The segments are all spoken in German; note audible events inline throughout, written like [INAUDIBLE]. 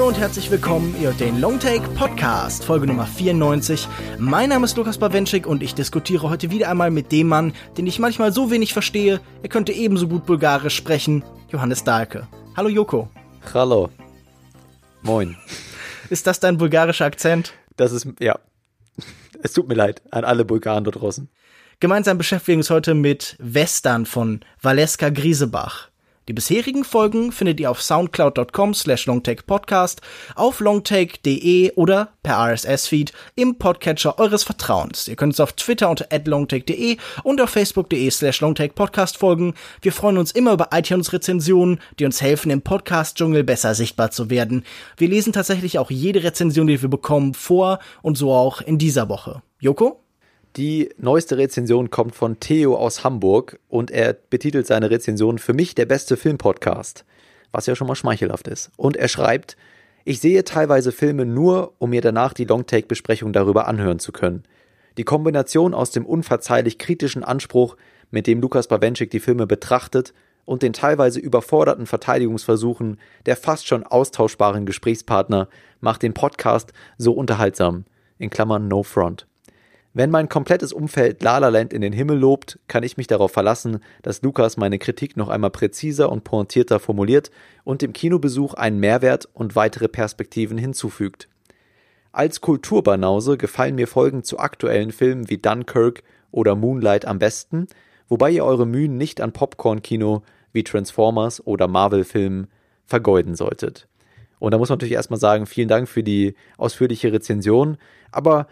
Hallo und herzlich willkommen, ihr hört den Longtake Podcast, Folge Nummer 94. Mein Name ist Lukas Bawenschik und ich diskutiere heute wieder einmal mit dem Mann, den ich manchmal so wenig verstehe, er könnte ebenso gut Bulgarisch sprechen, Johannes Dahlke. Hallo Joko. Hallo. Moin. Ist das dein bulgarischer Akzent? Das ist, ja. Es tut mir leid an alle Bulgaren da draußen. Gemeinsam beschäftigen wir uns heute mit Western von Valeska Griesebach. Die bisherigen Folgen findet ihr auf soundcloud.com slash longtakepodcast, auf longtake.de oder per RSS-Feed im Podcatcher eures Vertrauens. Ihr könnt uns auf Twitter unter longtake.de und auf facebook.de slash longtakepodcast folgen. Wir freuen uns immer über iTunes-Rezensionen, die uns helfen, im Podcast-Dschungel besser sichtbar zu werden. Wir lesen tatsächlich auch jede Rezension, die wir bekommen, vor und so auch in dieser Woche. Joko? Die neueste Rezension kommt von Theo aus Hamburg und er betitelt seine Rezension für mich der beste Filmpodcast, was ja schon mal schmeichelhaft ist. Und er schreibt, ich sehe teilweise Filme nur, um mir danach die Longtake-Besprechung darüber anhören zu können. Die Kombination aus dem unverzeihlich kritischen Anspruch, mit dem Lukas Bawenschik die Filme betrachtet, und den teilweise überforderten Verteidigungsversuchen der fast schon austauschbaren Gesprächspartner macht den Podcast so unterhaltsam. In Klammern No Front. Wenn mein komplettes Umfeld La La Land in den Himmel lobt, kann ich mich darauf verlassen, dass Lukas meine Kritik noch einmal präziser und pointierter formuliert und dem Kinobesuch einen Mehrwert und weitere Perspektiven hinzufügt. Als Kulturbanause gefallen mir Folgen zu aktuellen Filmen wie Dunkirk oder Moonlight am besten, wobei ihr eure Mühen nicht an Popcorn-Kino wie Transformers oder Marvel-Filmen vergeuden solltet. Und da muss man natürlich erstmal sagen, vielen Dank für die ausführliche Rezension, aber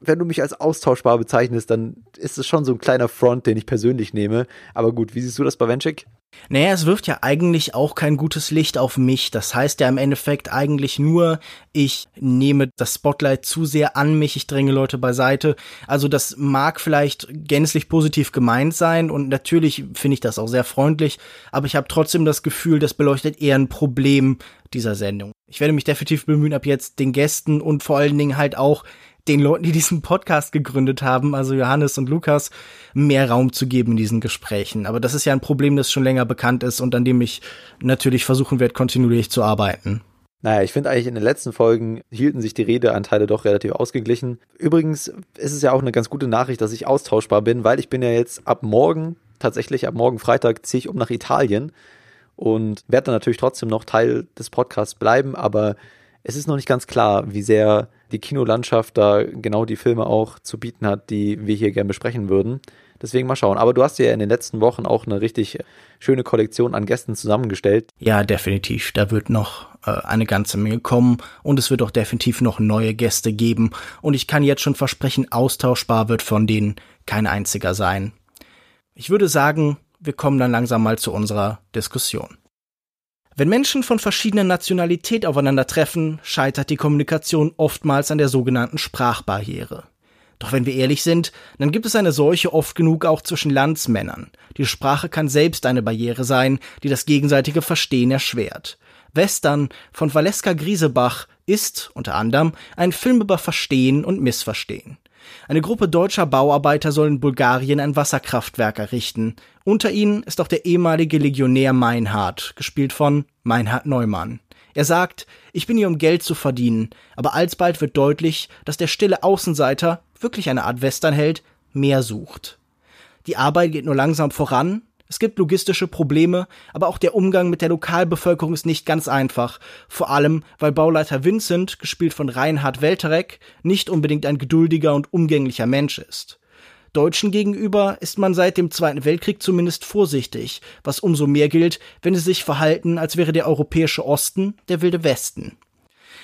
wenn du mich als austauschbar bezeichnest, dann ist es schon so ein kleiner Front, den ich persönlich nehme. Aber gut, wie siehst du das bei Venchik? Naja, es wirft ja eigentlich auch kein gutes Licht auf mich. Das heißt ja im Endeffekt eigentlich nur, ich nehme das Spotlight zu sehr an mich, ich dränge Leute beiseite. Also das mag vielleicht gänzlich positiv gemeint sein und natürlich finde ich das auch sehr freundlich, aber ich habe trotzdem das Gefühl, das beleuchtet eher ein Problem dieser Sendung. Ich werde mich definitiv bemühen, ab jetzt den Gästen und vor allen Dingen halt auch den Leuten, die diesen Podcast gegründet haben, also Johannes und Lukas, mehr Raum zu geben in diesen Gesprächen. Aber das ist ja ein Problem, das schon länger bekannt ist und an dem ich natürlich versuchen werde, kontinuierlich zu arbeiten. Naja, ich finde eigentlich in den letzten Folgen hielten sich die Redeanteile doch relativ ausgeglichen. Übrigens ist es ja auch eine ganz gute Nachricht, dass ich austauschbar bin, weil ich bin ja jetzt ab morgen, tatsächlich ab morgen Freitag, ziehe ich um nach Italien und werde dann natürlich trotzdem noch Teil des Podcasts bleiben, aber es ist noch nicht ganz klar, wie sehr die Kinolandschaft da genau die Filme auch zu bieten hat, die wir hier gerne besprechen würden. Deswegen mal schauen. Aber du hast ja in den letzten Wochen auch eine richtig schöne Kollektion an Gästen zusammengestellt. Ja, definitiv. Da wird noch äh, eine ganze Menge kommen und es wird auch definitiv noch neue Gäste geben. Und ich kann jetzt schon versprechen, austauschbar wird von denen kein einziger sein. Ich würde sagen, wir kommen dann langsam mal zu unserer Diskussion. Wenn Menschen von verschiedener Nationalität aufeinandertreffen, scheitert die Kommunikation oftmals an der sogenannten Sprachbarriere. Doch wenn wir ehrlich sind, dann gibt es eine solche oft genug auch zwischen Landsmännern. Die Sprache kann selbst eine Barriere sein, die das gegenseitige Verstehen erschwert. Western von Valeska Griesebach ist, unter anderem, ein Film über Verstehen und Missverstehen. Eine Gruppe deutscher Bauarbeiter soll in Bulgarien ein Wasserkraftwerk errichten. Unter ihnen ist auch der ehemalige Legionär Meinhard, gespielt von Meinhard Neumann. Er sagt, ich bin hier, um Geld zu verdienen, aber alsbald wird deutlich, dass der stille Außenseiter, wirklich eine Art Westernheld, mehr sucht. Die Arbeit geht nur langsam voran, es gibt logistische Probleme, aber auch der Umgang mit der Lokalbevölkerung ist nicht ganz einfach. Vor allem, weil Bauleiter Vincent, gespielt von Reinhard Welterek, nicht unbedingt ein geduldiger und umgänglicher Mensch ist. Deutschen gegenüber ist man seit dem Zweiten Weltkrieg zumindest vorsichtig, was umso mehr gilt, wenn sie sich verhalten, als wäre der europäische Osten der wilde Westen.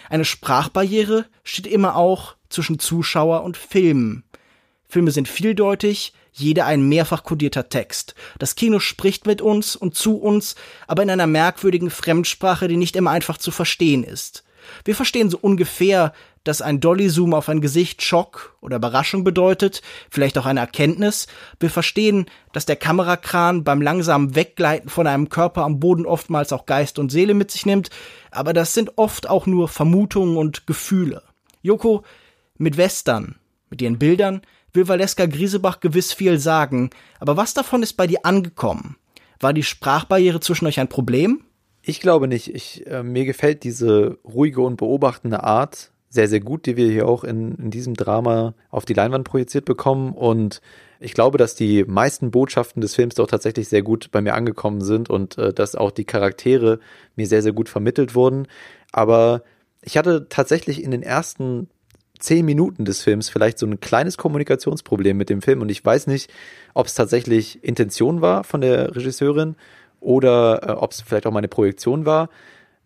Eine Sprachbarriere steht immer auch zwischen Zuschauer und Filmen. Filme sind vieldeutig, jeder ein mehrfach kodierter Text. Das Kino spricht mit uns und zu uns, aber in einer merkwürdigen Fremdsprache, die nicht immer einfach zu verstehen ist. Wir verstehen so ungefähr, dass ein Dolly-Zoom auf ein Gesicht Schock oder Überraschung bedeutet, vielleicht auch eine Erkenntnis. Wir verstehen, dass der Kamerakran beim langsamen Weggleiten von einem Körper am Boden oftmals auch Geist und Seele mit sich nimmt, aber das sind oft auch nur Vermutungen und Gefühle. Joko, mit Western, mit ihren Bildern, will Valeska Griesebach gewiss viel sagen, aber was davon ist bei dir angekommen? War die Sprachbarriere zwischen euch ein Problem? Ich glaube nicht. Ich, äh, mir gefällt diese ruhige und beobachtende Art sehr, sehr gut, die wir hier auch in, in diesem Drama auf die Leinwand projiziert bekommen. Und ich glaube, dass die meisten Botschaften des Films doch tatsächlich sehr gut bei mir angekommen sind und äh, dass auch die Charaktere mir sehr, sehr gut vermittelt wurden. Aber ich hatte tatsächlich in den ersten zehn Minuten des Films vielleicht so ein kleines Kommunikationsproblem mit dem Film und ich weiß nicht, ob es tatsächlich Intention war von der Regisseurin oder äh, ob es vielleicht auch meine Projektion war.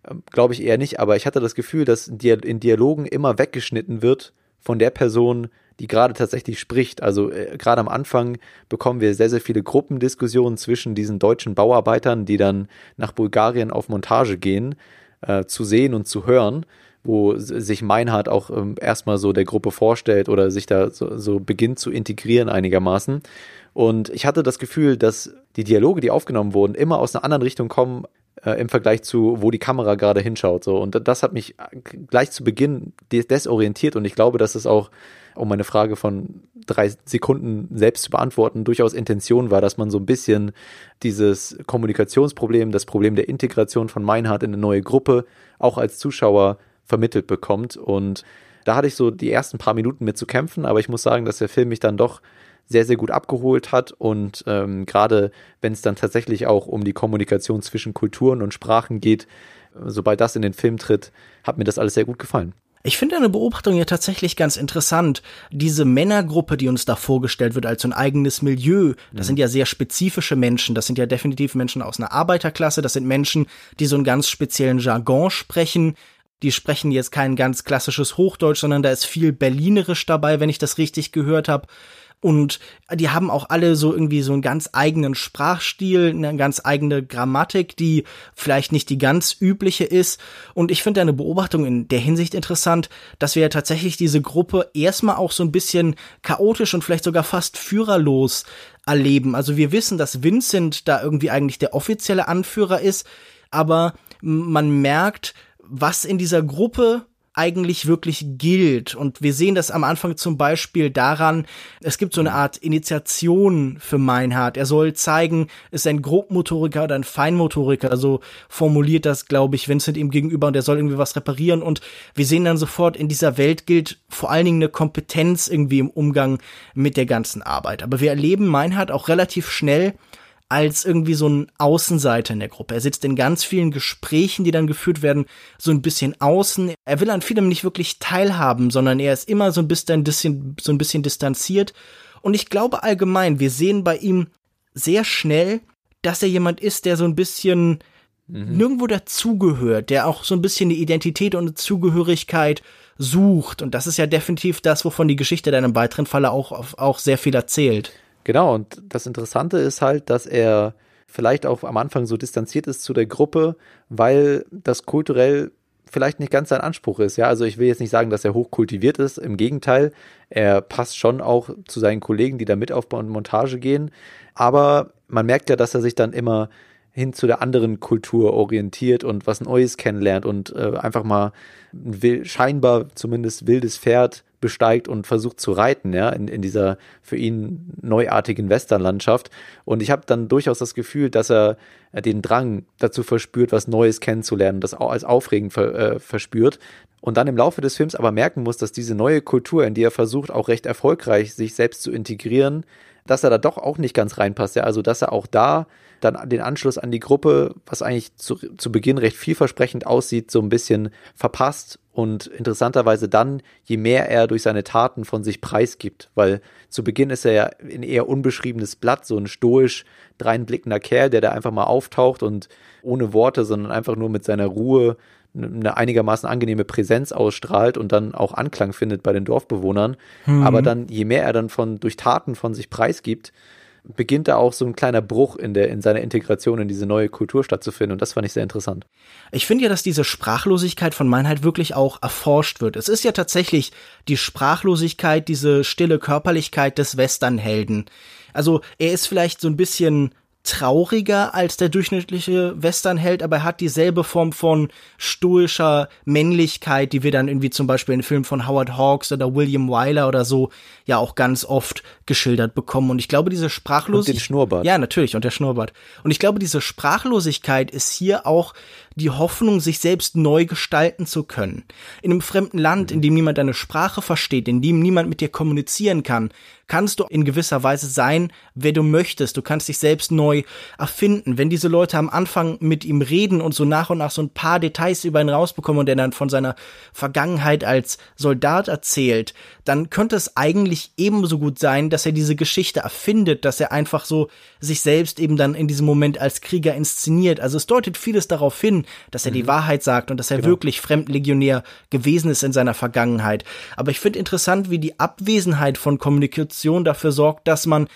Ähm, Glaube ich eher nicht, aber ich hatte das Gefühl, dass in Dialogen immer weggeschnitten wird von der Person, die gerade tatsächlich spricht. Also äh, gerade am Anfang bekommen wir sehr, sehr viele Gruppendiskussionen zwischen diesen deutschen Bauarbeitern, die dann nach Bulgarien auf Montage gehen, äh, zu sehen und zu hören wo sich Meinhard auch ähm, erstmal so der Gruppe vorstellt oder sich da so, so beginnt zu integrieren einigermaßen. Und ich hatte das Gefühl, dass die Dialoge, die aufgenommen wurden, immer aus einer anderen Richtung kommen äh, im Vergleich zu, wo die Kamera gerade hinschaut. So. Und das hat mich gleich zu Beginn desorientiert und ich glaube, dass es auch, um meine Frage von drei Sekunden selbst zu beantworten, durchaus Intention war, dass man so ein bisschen dieses Kommunikationsproblem, das Problem der Integration von Meinhard in eine neue Gruppe auch als Zuschauer vermittelt bekommt. Und da hatte ich so die ersten paar Minuten mit zu kämpfen, aber ich muss sagen, dass der Film mich dann doch sehr, sehr gut abgeholt hat. Und ähm, gerade wenn es dann tatsächlich auch um die Kommunikation zwischen Kulturen und Sprachen geht, sobald das in den Film tritt, hat mir das alles sehr gut gefallen. Ich finde eine Beobachtung ja tatsächlich ganz interessant. Diese Männergruppe, die uns da vorgestellt wird als so ein eigenes Milieu, das mhm. sind ja sehr spezifische Menschen. Das sind ja definitiv Menschen aus einer Arbeiterklasse. Das sind Menschen, die so einen ganz speziellen Jargon sprechen die sprechen jetzt kein ganz klassisches Hochdeutsch, sondern da ist viel Berlinerisch dabei, wenn ich das richtig gehört habe. Und die haben auch alle so irgendwie so einen ganz eigenen Sprachstil, eine ganz eigene Grammatik, die vielleicht nicht die ganz übliche ist. Und ich finde eine Beobachtung in der Hinsicht interessant, dass wir ja tatsächlich diese Gruppe erstmal auch so ein bisschen chaotisch und vielleicht sogar fast führerlos erleben. Also wir wissen, dass Vincent da irgendwie eigentlich der offizielle Anführer ist, aber man merkt, was in dieser Gruppe eigentlich wirklich gilt. Und wir sehen das am Anfang zum Beispiel daran, es gibt so eine Art Initiation für Meinhard. Er soll zeigen, ist ein Grobmotoriker oder ein Feinmotoriker. Also formuliert das, glaube ich, Vincent ihm gegenüber und er soll irgendwie was reparieren. Und wir sehen dann sofort, in dieser Welt gilt vor allen Dingen eine Kompetenz irgendwie im Umgang mit der ganzen Arbeit. Aber wir erleben Meinhard auch relativ schnell als irgendwie so ein Außenseiter in der Gruppe. Er sitzt in ganz vielen Gesprächen, die dann geführt werden, so ein bisschen außen. Er will an vielem nicht wirklich teilhaben, sondern er ist immer so ein bisschen, so ein bisschen distanziert. Und ich glaube allgemein, wir sehen bei ihm sehr schnell, dass er jemand ist, der so ein bisschen mhm. nirgendwo dazugehört, der auch so ein bisschen die Identität und Zugehörigkeit sucht. Und das ist ja definitiv das, wovon die Geschichte deinem weiteren Falle auch, auch sehr viel erzählt. Genau, und das Interessante ist halt, dass er vielleicht auch am Anfang so distanziert ist zu der Gruppe, weil das kulturell vielleicht nicht ganz sein Anspruch ist. Ja, also ich will jetzt nicht sagen, dass er hochkultiviert ist. Im Gegenteil, er passt schon auch zu seinen Kollegen, die da mit auf Montage gehen. Aber man merkt ja, dass er sich dann immer hin zu der anderen Kultur orientiert und was Neues kennenlernt und äh, einfach mal ein scheinbar zumindest wildes Pferd besteigt und versucht zu reiten, ja, in, in dieser für ihn neuartigen Westernlandschaft. Und ich habe dann durchaus das Gefühl, dass er den Drang dazu verspürt, was Neues kennenzulernen, das auch als aufregend ver, äh, verspürt. Und dann im Laufe des Films aber merken muss, dass diese neue Kultur, in die er versucht, auch recht erfolgreich sich selbst zu integrieren, dass er da doch auch nicht ganz reinpasst. Ja? Also, dass er auch da dann den Anschluss an die Gruppe, was eigentlich zu, zu Beginn recht vielversprechend aussieht, so ein bisschen verpasst und interessanterweise dann, je mehr er durch seine Taten von sich preisgibt, weil zu Beginn ist er ja ein eher unbeschriebenes Blatt, so ein stoisch dreinblickender Kerl, der da einfach mal auftaucht und ohne Worte, sondern einfach nur mit seiner Ruhe eine einigermaßen angenehme Präsenz ausstrahlt und dann auch Anklang findet bei den Dorfbewohnern. Mhm. Aber dann, je mehr er dann von durch Taten von sich preisgibt, beginnt da auch so ein kleiner Bruch in der in seiner Integration in diese neue Kultur stattzufinden und das fand ich sehr interessant. Ich finde ja, dass diese Sprachlosigkeit von Meinheit wirklich auch erforscht wird. Es ist ja tatsächlich die Sprachlosigkeit, diese stille Körperlichkeit des Westernhelden. Also er ist vielleicht so ein bisschen trauriger als der durchschnittliche Westernheld, aber er hat dieselbe Form von stoischer Männlichkeit, die wir dann irgendwie zum Beispiel in Filmen von Howard Hawks oder William Wyler oder so ja auch ganz oft geschildert bekommen. Und ich glaube, diese Sprachlosigkeit. Und den Schnurrbart. Ja, natürlich, und der Schnurrbart. Und ich glaube, diese Sprachlosigkeit ist hier auch die Hoffnung, sich selbst neu gestalten zu können. In einem fremden Land, in dem niemand deine Sprache versteht, in dem niemand mit dir kommunizieren kann, kannst du in gewisser Weise sein, wer du möchtest. Du kannst dich selbst neu erfinden. Wenn diese Leute am Anfang mit ihm reden und so nach und nach so ein paar Details über ihn rausbekommen und er dann von seiner Vergangenheit als Soldat erzählt, dann könnte es eigentlich ebenso gut sein, dass er diese Geschichte erfindet, dass er einfach so sich selbst eben dann in diesem Moment als Krieger inszeniert. Also es deutet vieles darauf hin, dass er mhm. die Wahrheit sagt und dass er genau. wirklich Fremdlegionär gewesen ist in seiner Vergangenheit. Aber ich finde interessant, wie die Abwesenheit von Kommunikation dafür sorgt, dass man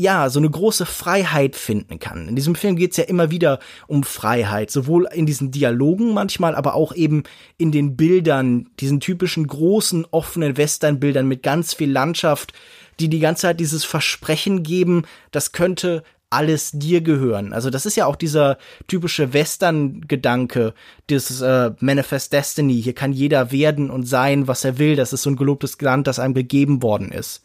ja, so eine große Freiheit finden kann. In diesem Film geht es ja immer wieder um Freiheit, sowohl in diesen Dialogen manchmal, aber auch eben in den Bildern, diesen typischen großen, offenen Westernbildern mit ganz viel Landschaft, die die ganze Zeit dieses Versprechen geben, das könnte alles dir gehören. Also das ist ja auch dieser typische Western-Gedanke, dieses äh, Manifest Destiny. Hier kann jeder werden und sein, was er will. Das ist so ein gelobtes Land, das einem gegeben worden ist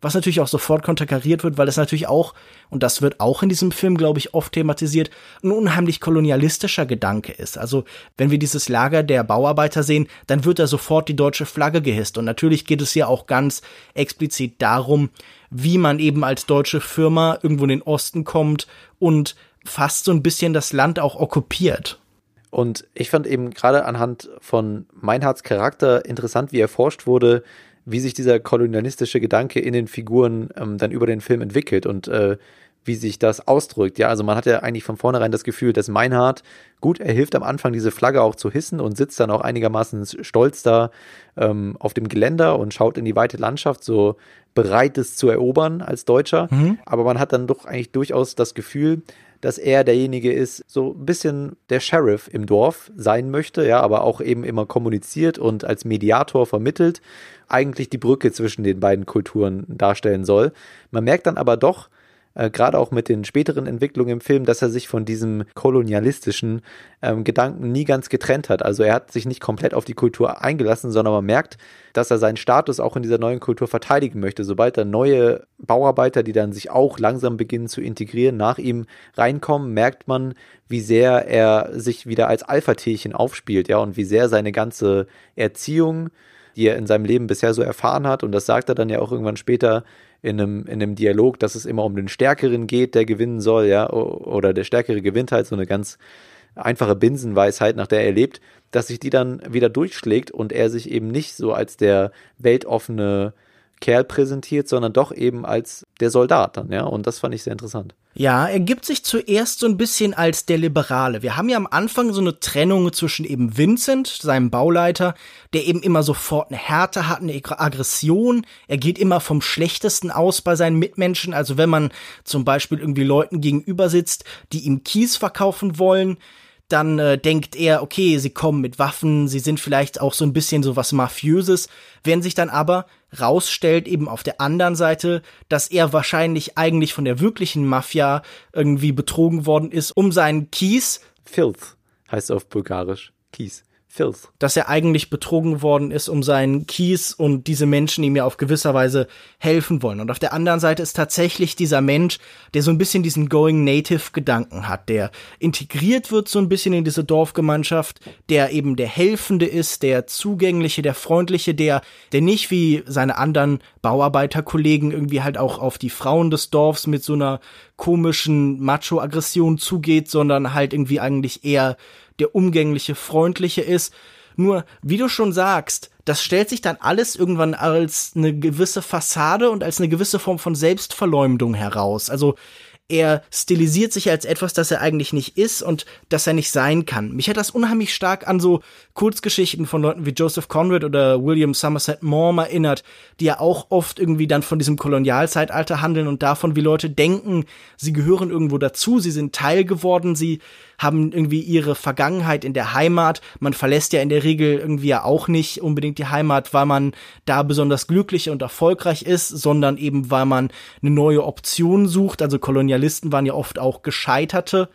was natürlich auch sofort konterkariert wird, weil es natürlich auch, und das wird auch in diesem Film, glaube ich, oft thematisiert, ein unheimlich kolonialistischer Gedanke ist. Also, wenn wir dieses Lager der Bauarbeiter sehen, dann wird da sofort die deutsche Flagge gehisst. Und natürlich geht es hier auch ganz explizit darum, wie man eben als deutsche Firma irgendwo in den Osten kommt und fast so ein bisschen das Land auch okkupiert. Und ich fand eben gerade anhand von Meinhards Charakter interessant, wie erforscht wurde, wie sich dieser kolonialistische Gedanke in den Figuren ähm, dann über den Film entwickelt und äh, wie sich das ausdrückt. Ja, also man hat ja eigentlich von vornherein das Gefühl, dass Meinhard, gut, er hilft am Anfang, diese Flagge auch zu hissen und sitzt dann auch einigermaßen stolz da ähm, auf dem Geländer und schaut in die weite Landschaft, so bereit es zu erobern als Deutscher. Mhm. Aber man hat dann doch eigentlich durchaus das Gefühl, dass er derjenige ist, so ein bisschen der Sheriff im Dorf sein möchte, ja, aber auch eben immer kommuniziert und als Mediator vermittelt, eigentlich die Brücke zwischen den beiden Kulturen darstellen soll. Man merkt dann aber doch, äh, gerade auch mit den späteren Entwicklungen im Film, dass er sich von diesem kolonialistischen ähm, Gedanken nie ganz getrennt hat. Also er hat sich nicht komplett auf die Kultur eingelassen, sondern man merkt, dass er seinen Status auch in dieser neuen Kultur verteidigen möchte. Sobald da neue Bauarbeiter, die dann sich auch langsam beginnen zu integrieren, nach ihm reinkommen, merkt man, wie sehr er sich wieder als Alpha-Tierchen aufspielt, ja, und wie sehr seine ganze Erziehung, die er in seinem Leben bisher so erfahren hat, und das sagt er dann ja auch irgendwann später, in einem, in einem Dialog, dass es immer um den Stärkeren geht, der gewinnen soll, ja, oder der Stärkere gewinnt halt, so eine ganz einfache Binsenweisheit, nach der er lebt, dass sich die dann wieder durchschlägt und er sich eben nicht so als der weltoffene Kerl präsentiert, sondern doch eben als der Soldat dann, ja. Und das fand ich sehr interessant. Ja, er gibt sich zuerst so ein bisschen als der Liberale. Wir haben ja am Anfang so eine Trennung zwischen eben Vincent, seinem Bauleiter, der eben immer sofort eine Härte hat, eine Aggression. Er geht immer vom Schlechtesten aus bei seinen Mitmenschen. Also wenn man zum Beispiel irgendwie Leuten gegenüber sitzt, die ihm Kies verkaufen wollen, dann äh, denkt er, okay, sie kommen mit Waffen, sie sind vielleicht auch so ein bisschen so was Mafiöses, wenn sich dann aber rausstellt, eben auf der anderen Seite, dass er wahrscheinlich eigentlich von der wirklichen Mafia irgendwie betrogen worden ist, um seinen Kies. Filth heißt auf Bulgarisch. Kies. Filth. Dass er eigentlich betrogen worden ist um seinen Kies und diese Menschen ihm ja auf gewisser Weise helfen wollen. Und auf der anderen Seite ist tatsächlich dieser Mensch, der so ein bisschen diesen Going Native Gedanken hat, der integriert wird so ein bisschen in diese Dorfgemeinschaft, der eben der Helfende ist, der Zugängliche, der Freundliche, der, der nicht wie seine anderen Bauarbeiterkollegen irgendwie halt auch auf die Frauen des Dorfs mit so einer komischen Macho-Aggression zugeht, sondern halt irgendwie eigentlich eher der umgängliche, freundliche ist. Nur, wie du schon sagst, das stellt sich dann alles irgendwann als eine gewisse Fassade und als eine gewisse Form von Selbstverleumdung heraus. Also er stilisiert sich als etwas, das er eigentlich nicht ist und das er nicht sein kann. Mich hat das unheimlich stark an so Kurzgeschichten von Leuten wie Joseph Conrad oder William Somerset Maugham erinnert, die ja auch oft irgendwie dann von diesem Kolonialzeitalter handeln und davon, wie Leute denken, sie gehören irgendwo dazu, sie sind Teil geworden, sie haben irgendwie ihre Vergangenheit in der Heimat. Man verlässt ja in der Regel irgendwie ja auch nicht unbedingt die Heimat, weil man da besonders glücklich und erfolgreich ist, sondern eben weil man eine neue Option sucht. Also Kolonialisten waren ja oft auch Gescheiterte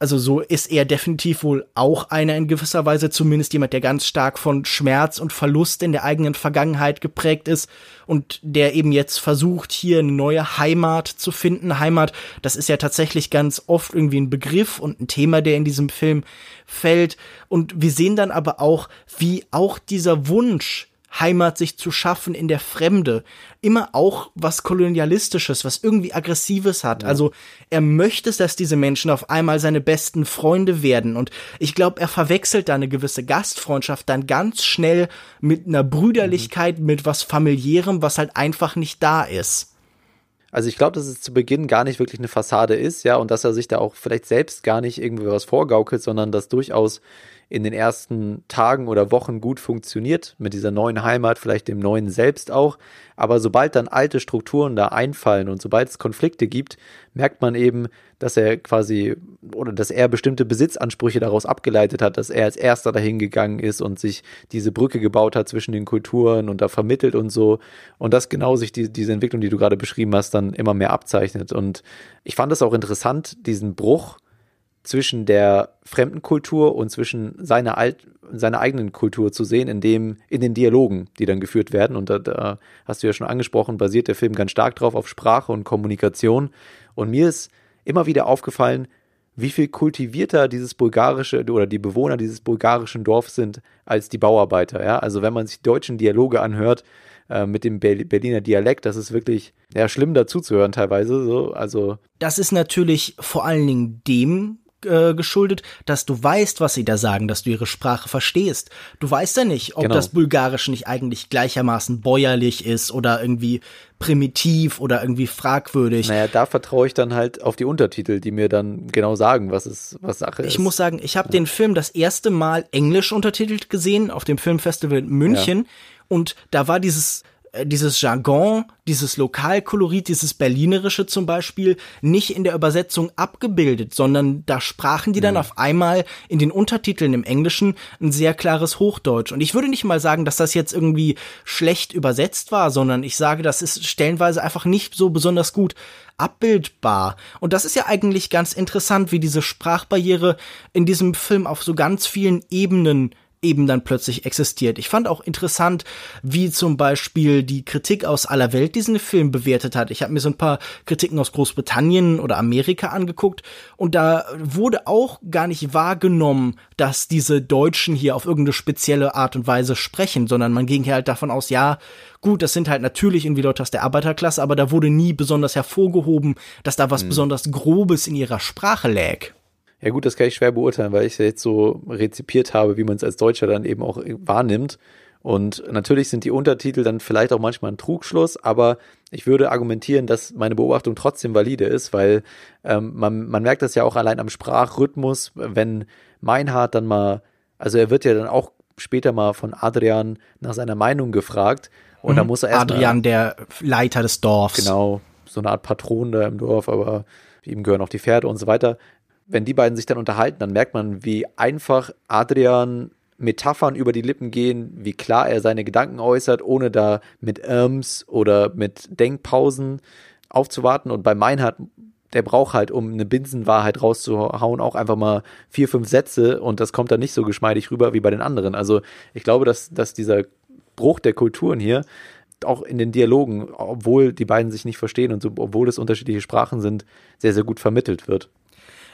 also so ist er definitiv wohl auch einer in gewisser Weise, zumindest jemand, der ganz stark von Schmerz und Verlust in der eigenen Vergangenheit geprägt ist und der eben jetzt versucht, hier eine neue Heimat zu finden. Heimat, das ist ja tatsächlich ganz oft irgendwie ein Begriff und ein Thema, der in diesem Film fällt. Und wir sehen dann aber auch, wie auch dieser Wunsch Heimat sich zu schaffen in der Fremde. Immer auch was Kolonialistisches, was irgendwie Aggressives hat. Ja. Also er möchte, dass diese Menschen auf einmal seine besten Freunde werden. Und ich glaube, er verwechselt da eine gewisse Gastfreundschaft dann ganz schnell mit einer Brüderlichkeit, mhm. mit was familiärem, was halt einfach nicht da ist. Also ich glaube, dass es zu Beginn gar nicht wirklich eine Fassade ist, ja, und dass er sich da auch vielleicht selbst gar nicht irgendwie was vorgaukelt, sondern dass durchaus in den ersten Tagen oder Wochen gut funktioniert, mit dieser neuen Heimat, vielleicht dem neuen Selbst auch. Aber sobald dann alte Strukturen da einfallen und sobald es Konflikte gibt, merkt man eben, dass er quasi oder dass er bestimmte Besitzansprüche daraus abgeleitet hat, dass er als erster dahin gegangen ist und sich diese Brücke gebaut hat zwischen den Kulturen und da vermittelt und so. Und dass genau sich die, diese Entwicklung, die du gerade beschrieben hast, dann immer mehr abzeichnet. Und ich fand es auch interessant, diesen Bruch zwischen der fremden Kultur und zwischen seiner, alt, seiner eigenen Kultur zu sehen, in, dem, in den Dialogen, die dann geführt werden. Und da, da hast du ja schon angesprochen, basiert der Film ganz stark drauf auf Sprache und Kommunikation. Und mir ist immer wieder aufgefallen, wie viel kultivierter dieses bulgarische oder die Bewohner dieses bulgarischen Dorfs sind als die Bauarbeiter. Ja? Also wenn man sich deutschen Dialoge anhört äh, mit dem Berliner Dialekt, das ist wirklich ja, schlimm dazuzuhören teilweise. So. Also das ist natürlich vor allen Dingen dem äh, geschuldet, dass du weißt, was sie da sagen, dass du ihre Sprache verstehst. Du weißt ja nicht, ob genau. das Bulgarische nicht eigentlich gleichermaßen bäuerlich ist oder irgendwie primitiv oder irgendwie fragwürdig. Naja, da vertraue ich dann halt auf die Untertitel, die mir dann genau sagen, was es was Sache ist. Ich muss sagen, ich habe ja. den Film das erste Mal englisch untertitelt gesehen auf dem Filmfestival in München ja. und da war dieses dieses Jargon, dieses Lokalkolorit, dieses Berlinerische zum Beispiel nicht in der Übersetzung abgebildet, sondern da sprachen die dann mhm. auf einmal in den Untertiteln im Englischen ein sehr klares Hochdeutsch. Und ich würde nicht mal sagen, dass das jetzt irgendwie schlecht übersetzt war, sondern ich sage, das ist stellenweise einfach nicht so besonders gut abbildbar. Und das ist ja eigentlich ganz interessant, wie diese Sprachbarriere in diesem Film auf so ganz vielen Ebenen eben dann plötzlich existiert. Ich fand auch interessant, wie zum Beispiel die Kritik aus aller Welt diesen Film bewertet hat. Ich habe mir so ein paar Kritiken aus Großbritannien oder Amerika angeguckt und da wurde auch gar nicht wahrgenommen, dass diese Deutschen hier auf irgendeine spezielle Art und Weise sprechen, sondern man ging hier halt davon aus, ja, gut, das sind halt natürlich irgendwie Leute aus der Arbeiterklasse, aber da wurde nie besonders hervorgehoben, dass da was mhm. besonders Grobes in ihrer Sprache läg. Ja gut, das kann ich schwer beurteilen, weil ich es ja jetzt so rezipiert habe, wie man es als Deutscher dann eben auch wahrnimmt. Und natürlich sind die Untertitel dann vielleicht auch manchmal ein Trugschluss, aber ich würde argumentieren, dass meine Beobachtung trotzdem valide ist, weil ähm, man, man merkt das ja auch allein am Sprachrhythmus, wenn Meinhard dann mal, also er wird ja dann auch später mal von Adrian nach seiner Meinung gefragt und mhm. da muss er erst Adrian, mal, der Leiter des Dorfs. Genau, so eine Art Patron da im Dorf, aber ihm gehören auch die Pferde und so weiter wenn die beiden sich dann unterhalten, dann merkt man, wie einfach Adrian Metaphern über die Lippen gehen, wie klar er seine Gedanken äußert, ohne da mit Irms oder mit Denkpausen aufzuwarten. Und bei Meinhard, der braucht halt, um eine Binsenwahrheit rauszuhauen, auch einfach mal vier, fünf Sätze und das kommt dann nicht so geschmeidig rüber wie bei den anderen. Also ich glaube, dass, dass dieser Bruch der Kulturen hier auch in den Dialogen, obwohl die beiden sich nicht verstehen und so, obwohl es unterschiedliche Sprachen sind, sehr, sehr gut vermittelt wird.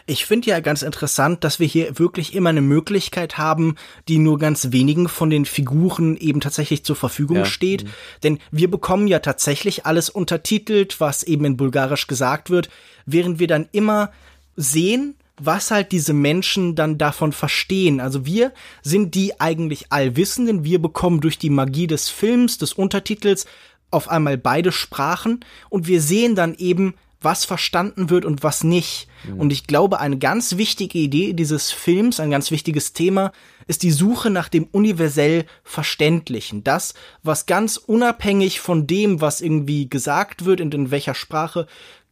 Ich finde ja ganz interessant, dass wir hier wirklich immer eine Möglichkeit haben, die nur ganz wenigen von den Figuren eben tatsächlich zur Verfügung ja. steht. Mhm. Denn wir bekommen ja tatsächlich alles untertitelt, was eben in Bulgarisch gesagt wird, während wir dann immer sehen, was halt diese Menschen dann davon verstehen. Also wir sind die eigentlich Allwissenden. Wir bekommen durch die Magie des Films, des Untertitels auf einmal beide Sprachen und wir sehen dann eben, was verstanden wird und was nicht. Mhm. Und ich glaube, eine ganz wichtige Idee dieses Films, ein ganz wichtiges Thema, ist die Suche nach dem universell Verständlichen. Das, was ganz unabhängig von dem, was irgendwie gesagt wird und in welcher Sprache,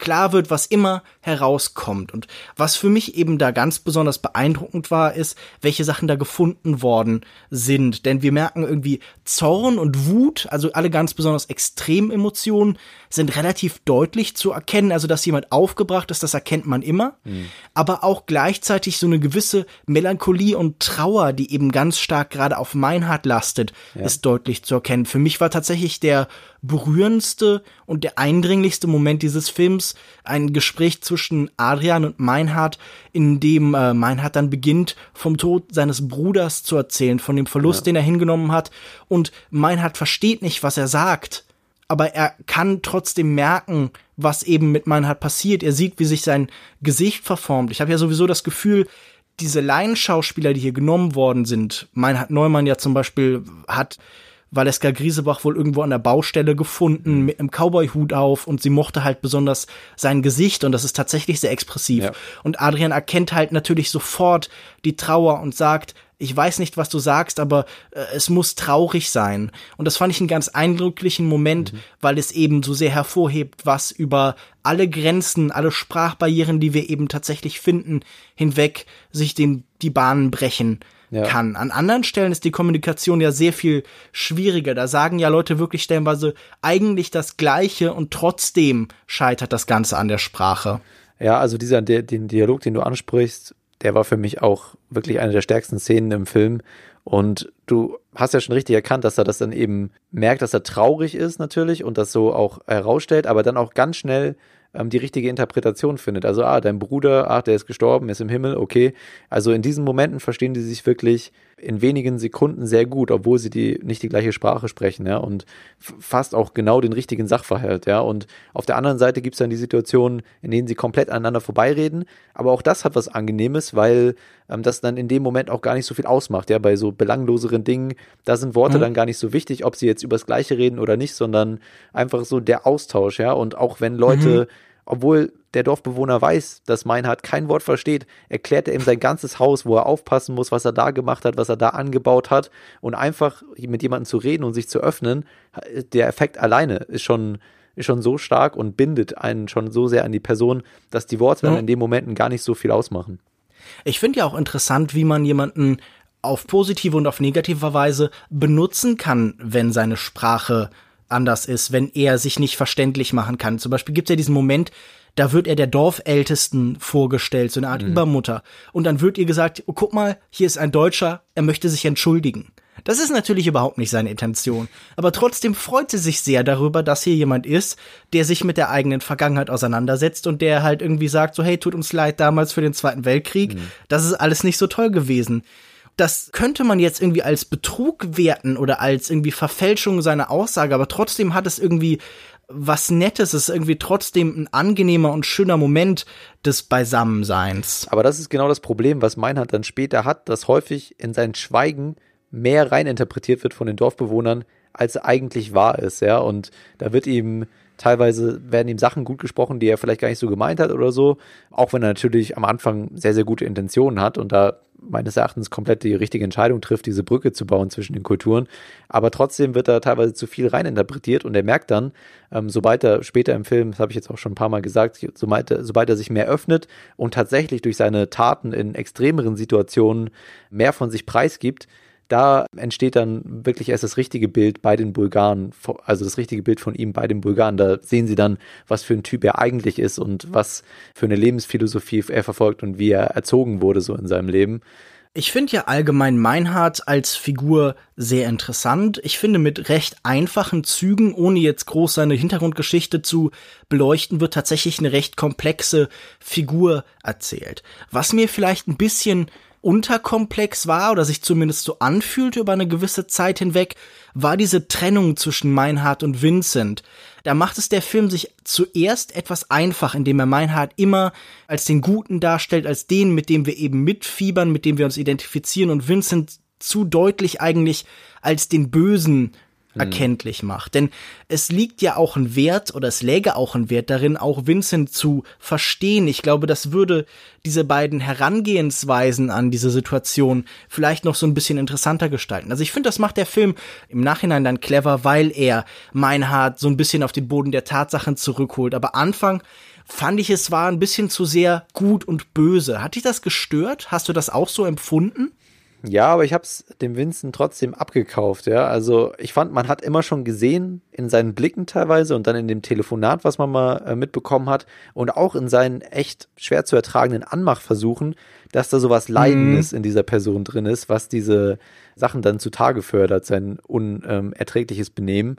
klar wird, was immer herauskommt. Und was für mich eben da ganz besonders beeindruckend war, ist, welche Sachen da gefunden worden sind. Denn wir merken irgendwie Zorn und Wut, also alle ganz besonders Extrememotionen, sind relativ deutlich zu erkennen. Also, dass jemand aufgebracht ist, das erkennt man immer. Mhm. Aber auch gleichzeitig so eine gewisse Melancholie und Trauer, die eben ganz stark gerade auf Meinhard lastet, ja. ist deutlich zu erkennen. Für mich war tatsächlich der berührendste und der eindringlichste Moment dieses Films ein Gespräch zwischen Adrian und Meinhard, in dem äh, Meinhard dann beginnt, vom Tod seines Bruders zu erzählen, von dem Verlust, ja. den er hingenommen hat. Und Meinhard versteht nicht, was er sagt aber er kann trotzdem merken, was eben mit Meinhard passiert. Er sieht, wie sich sein Gesicht verformt. Ich habe ja sowieso das Gefühl, diese Laienschauspieler, die hier genommen worden sind, Meinhard Neumann ja zum Beispiel hat Valeska Griesebach wohl irgendwo an der Baustelle gefunden mhm. mit einem Cowboy-Hut auf und sie mochte halt besonders sein Gesicht und das ist tatsächlich sehr expressiv. Ja. Und Adrian erkennt halt natürlich sofort die Trauer und sagt, ich weiß nicht, was du sagst, aber äh, es muss traurig sein. Und das fand ich einen ganz eindrücklichen Moment, mhm. weil es eben so sehr hervorhebt, was über alle Grenzen, alle Sprachbarrieren, die wir eben tatsächlich finden, hinweg sich den, die Bahnen brechen ja. kann. An anderen Stellen ist die Kommunikation ja sehr viel schwieriger. Da sagen ja Leute wirklich stellenweise eigentlich das Gleiche und trotzdem scheitert das Ganze an der Sprache. Ja, also dieser, der, den Dialog, den du ansprichst, der war für mich auch wirklich eine der stärksten Szenen im Film. Und du hast ja schon richtig erkannt, dass er das dann eben merkt, dass er traurig ist natürlich und das so auch herausstellt, aber dann auch ganz schnell ähm, die richtige Interpretation findet. Also, ah, dein Bruder, ach, der ist gestorben, ist im Himmel, okay. Also in diesen Momenten verstehen die sich wirklich in wenigen Sekunden sehr gut, obwohl sie die nicht die gleiche Sprache sprechen, ja, und fast auch genau den richtigen Sachverhalt, ja. Und auf der anderen Seite gibt es dann die Situationen, in denen sie komplett aneinander vorbeireden, aber auch das hat was Angenehmes, weil ähm, das dann in dem Moment auch gar nicht so viel ausmacht, ja. Bei so belangloseren Dingen, da sind Worte mhm. dann gar nicht so wichtig, ob sie jetzt übers Gleiche reden oder nicht, sondern einfach so der Austausch, ja. Und auch wenn Leute mhm obwohl der Dorfbewohner weiß, dass Meinhard kein Wort versteht, erklärt er ihm sein ganzes Haus, wo er aufpassen muss, was er da gemacht hat, was er da angebaut hat. Und einfach mit jemandem zu reden und sich zu öffnen, der Effekt alleine ist schon, ist schon so stark und bindet einen schon so sehr an die Person, dass die Worte dann in den Momenten gar nicht so viel ausmachen. Ich finde ja auch interessant, wie man jemanden auf positive und auf negative Weise benutzen kann, wenn seine Sprache anders ist, wenn er sich nicht verständlich machen kann. Zum Beispiel gibt es ja diesen Moment, da wird er der Dorfältesten vorgestellt, so eine Art mhm. Übermutter. Und dann wird ihr gesagt, oh, guck mal, hier ist ein Deutscher, er möchte sich entschuldigen. Das ist natürlich überhaupt nicht seine Intention. Aber trotzdem freut sie sich sehr darüber, dass hier jemand ist, der sich mit der eigenen Vergangenheit auseinandersetzt und der halt irgendwie sagt, so hey, tut uns leid damals für den Zweiten Weltkrieg. Mhm. Das ist alles nicht so toll gewesen das könnte man jetzt irgendwie als Betrug werten oder als irgendwie Verfälschung seiner Aussage, aber trotzdem hat es irgendwie was Nettes, es ist irgendwie trotzdem ein angenehmer und schöner Moment des Beisammenseins. Aber das ist genau das Problem, was Meinhard dann später hat, dass häufig in sein Schweigen mehr reininterpretiert wird von den Dorfbewohnern, als eigentlich wahr ist, ja. Und da wird ihm teilweise werden ihm Sachen gut gesprochen, die er vielleicht gar nicht so gemeint hat oder so, auch wenn er natürlich am Anfang sehr, sehr gute Intentionen hat und da meines Erachtens komplett die richtige Entscheidung trifft, diese Brücke zu bauen zwischen den Kulturen. Aber trotzdem wird da teilweise zu viel reininterpretiert und er merkt dann, ähm, sobald er später im Film, das habe ich jetzt auch schon ein paar Mal gesagt, sobald er, sobald er sich mehr öffnet und tatsächlich durch seine Taten in extremeren Situationen mehr von sich preisgibt, da entsteht dann wirklich erst das richtige Bild bei den Bulgaren, also das richtige Bild von ihm bei den Bulgaren. Da sehen sie dann, was für ein Typ er eigentlich ist und was für eine Lebensphilosophie er verfolgt und wie er erzogen wurde so in seinem Leben. Ich finde ja allgemein Meinhard als Figur sehr interessant. Ich finde mit recht einfachen Zügen, ohne jetzt groß seine Hintergrundgeschichte zu beleuchten, wird tatsächlich eine recht komplexe Figur erzählt. Was mir vielleicht ein bisschen unterkomplex war oder sich zumindest so anfühlte über eine gewisse Zeit hinweg, war diese Trennung zwischen Meinhard und Vincent. Da macht es der Film sich zuerst etwas einfach, indem er Meinhard immer als den Guten darstellt, als den, mit dem wir eben mitfiebern, mit dem wir uns identifizieren und Vincent zu deutlich eigentlich als den Bösen. Erkenntlich macht. Denn es liegt ja auch ein Wert oder es läge auch ein Wert darin, auch Vincent zu verstehen. Ich glaube, das würde diese beiden Herangehensweisen an diese Situation vielleicht noch so ein bisschen interessanter gestalten. Also ich finde, das macht der Film im Nachhinein dann clever, weil er Meinhard so ein bisschen auf den Boden der Tatsachen zurückholt. Aber Anfang fand ich, es war ein bisschen zu sehr gut und böse. Hat dich das gestört? Hast du das auch so empfunden? Ja, aber ich habe es dem Vincent trotzdem abgekauft, ja. Also ich fand, man hat immer schon gesehen in seinen Blicken teilweise und dann in dem Telefonat, was man mal äh, mitbekommen hat und auch in seinen echt schwer zu ertragenden Anmachversuchen, dass da sowas Leidendes mhm. in dieser Person drin ist, was diese Sachen dann zutage fördert, sein unerträgliches Benehmen.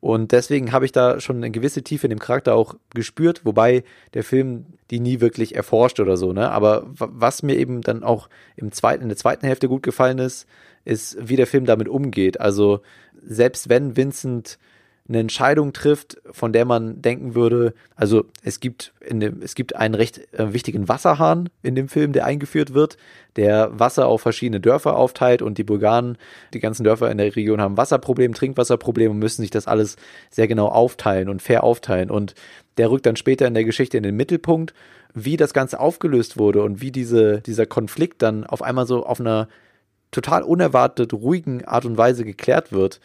Und deswegen habe ich da schon eine gewisse Tiefe in dem Charakter auch gespürt, wobei der Film die nie wirklich erforscht oder so, ne? Aber was mir eben dann auch im zweiten, in der zweiten Hälfte gut gefallen ist, ist, wie der Film damit umgeht. Also, selbst wenn Vincent eine Entscheidung trifft, von der man denken würde, also es gibt in dem, es gibt einen recht äh, wichtigen Wasserhahn in dem Film, der eingeführt wird, der Wasser auf verschiedene Dörfer aufteilt und die Bulgaren, die ganzen Dörfer in der Region haben Wasserprobleme, Trinkwasserprobleme und müssen sich das alles sehr genau aufteilen und fair aufteilen. Und der rückt dann später in der Geschichte in den Mittelpunkt, wie das Ganze aufgelöst wurde und wie diese, dieser Konflikt dann auf einmal so auf einer total unerwartet ruhigen Art und Weise geklärt wird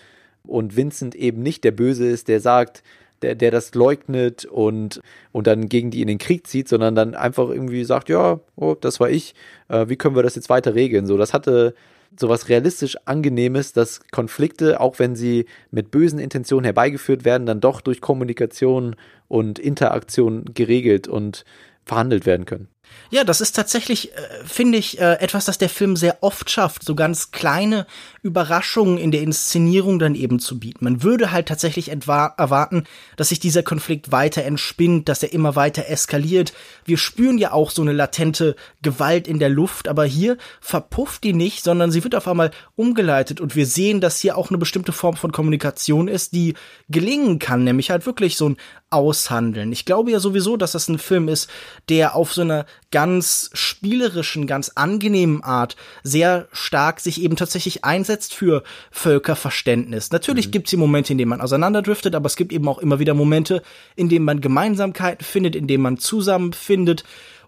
und Vincent eben nicht der Böse ist, der sagt, der, der das leugnet und, und dann gegen die in den Krieg zieht, sondern dann einfach irgendwie sagt, ja, oh, das war ich, äh, wie können wir das jetzt weiter regeln? So, das hatte so was realistisch Angenehmes, dass Konflikte, auch wenn sie mit bösen Intentionen herbeigeführt werden, dann doch durch Kommunikation und Interaktion geregelt und verhandelt werden können. Ja, das ist tatsächlich, äh, finde ich, äh, etwas, das der Film sehr oft schafft, so ganz kleine Überraschungen in der Inszenierung dann eben zu bieten. Man würde halt tatsächlich erwarten, dass sich dieser Konflikt weiter entspinnt, dass er immer weiter eskaliert. Wir spüren ja auch so eine latente Gewalt in der Luft, aber hier verpufft die nicht, sondern sie wird auf einmal umgeleitet und wir sehen, dass hier auch eine bestimmte Form von Kommunikation ist, die gelingen kann, nämlich halt wirklich so ein Aushandeln. Ich glaube ja sowieso, dass das ein Film ist, der auf so einer ganz spielerischen, ganz angenehmen Art sehr stark sich eben tatsächlich einsetzt für Völkerverständnis. Natürlich mhm. gibt es hier Momente, in denen man auseinanderdriftet, aber es gibt eben auch immer wieder Momente, in denen man Gemeinsamkeiten findet, in denen man zusammenfindet.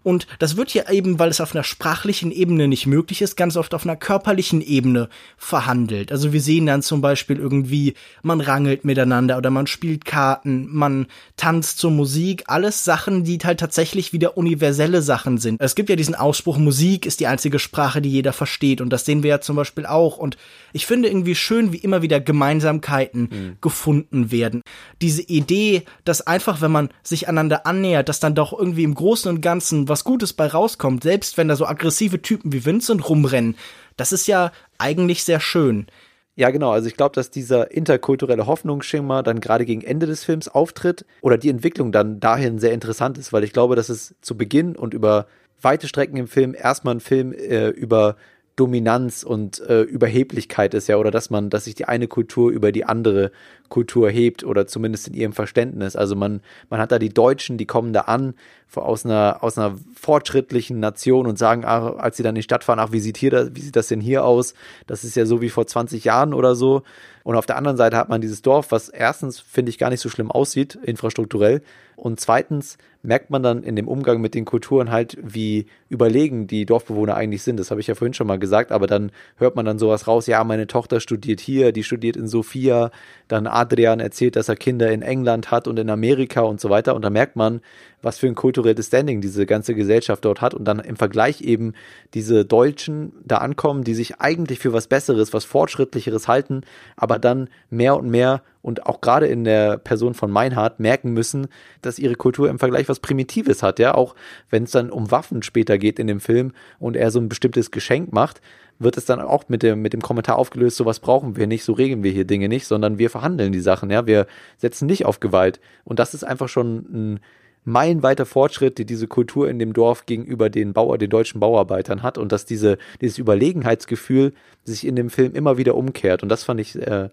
Und das wird hier eben, weil es auf einer sprachlichen Ebene nicht möglich ist, ganz oft auf einer körperlichen Ebene verhandelt. Also wir sehen dann zum Beispiel irgendwie, man rangelt miteinander oder man spielt Karten, man tanzt zur Musik, alles Sachen, die halt tatsächlich wieder universelle Sachen sind. Es gibt ja diesen Ausspruch, Musik ist die einzige Sprache, die jeder versteht und das sehen wir ja zum Beispiel auch. Und ich finde irgendwie schön, wie immer wieder Gemeinsamkeiten mhm. gefunden werden. Diese Idee, dass einfach, wenn man sich einander annähert, dass dann doch irgendwie im Großen und Ganzen was was Gutes bei rauskommt, selbst wenn da so aggressive Typen wie Vincent rumrennen, das ist ja eigentlich sehr schön. Ja, genau. Also ich glaube, dass dieser interkulturelle Hoffnungsschimmer dann gerade gegen Ende des Films auftritt oder die Entwicklung dann dahin sehr interessant ist, weil ich glaube, dass es zu Beginn und über weite Strecken im Film erstmal ein Film äh, über Dominanz und äh, Überheblichkeit ist ja, oder dass man, dass sich die eine Kultur über die andere Kultur hebt oder zumindest in ihrem Verständnis. Also man, man hat da die Deutschen, die kommen da an aus einer, aus einer fortschrittlichen Nation und sagen, ach, als sie dann in die Stadt fahren, ach, wie sieht hier das, wie sieht das denn hier aus? Das ist ja so wie vor 20 Jahren oder so. Und auf der anderen Seite hat man dieses Dorf, was erstens, finde ich, gar nicht so schlimm aussieht, infrastrukturell. Und zweitens merkt man dann in dem Umgang mit den Kulturen halt, wie überlegen die Dorfbewohner eigentlich sind. Das habe ich ja vorhin schon mal gesagt, aber dann hört man dann sowas raus, ja, meine Tochter studiert hier, die studiert in Sofia, dann Adrian erzählt, dass er Kinder in England hat und in Amerika und so weiter. Und da merkt man, was für ein kulturelles Standing diese ganze Gesellschaft dort hat und dann im Vergleich eben diese Deutschen da ankommen, die sich eigentlich für was Besseres, was Fortschrittlicheres halten, aber dann mehr und mehr und auch gerade in der Person von Meinhard merken müssen, dass ihre Kultur im Vergleich was Primitives hat, ja, auch wenn es dann um Waffen später geht in dem Film und er so ein bestimmtes Geschenk macht, wird es dann auch mit dem, mit dem Kommentar aufgelöst, sowas brauchen wir nicht, so regeln wir hier Dinge nicht, sondern wir verhandeln die Sachen, ja, wir setzen nicht auf Gewalt. Und das ist einfach schon ein meilenweiter Fortschritt, die diese Kultur in dem Dorf gegenüber den Bauer, den deutschen Bauarbeitern hat und dass diese, dieses Überlegenheitsgefühl sich in dem Film immer wieder umkehrt. Und das fand ich äh,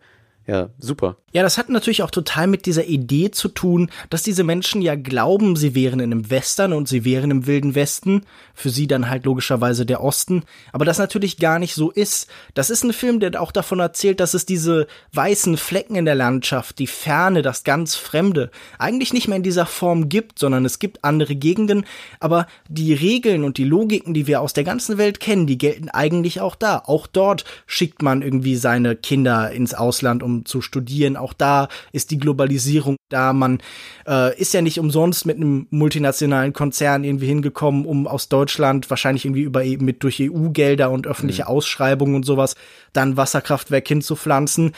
ja, super. Ja, das hat natürlich auch total mit dieser Idee zu tun, dass diese Menschen ja glauben, sie wären in einem Western und sie wären im Wilden Westen. Für sie dann halt logischerweise der Osten. Aber das natürlich gar nicht so ist. Das ist ein Film, der auch davon erzählt, dass es diese weißen Flecken in der Landschaft, die Ferne, das ganz Fremde, eigentlich nicht mehr in dieser Form gibt, sondern es gibt andere Gegenden. Aber die Regeln und die Logiken, die wir aus der ganzen Welt kennen, die gelten eigentlich auch da. Auch dort schickt man irgendwie seine Kinder ins Ausland, um um zu studieren. Auch da ist die Globalisierung da. Man äh, ist ja nicht umsonst mit einem multinationalen Konzern irgendwie hingekommen, um aus Deutschland wahrscheinlich irgendwie über mit durch EU-Gelder und öffentliche mhm. Ausschreibungen und sowas dann Wasserkraftwerk hinzupflanzen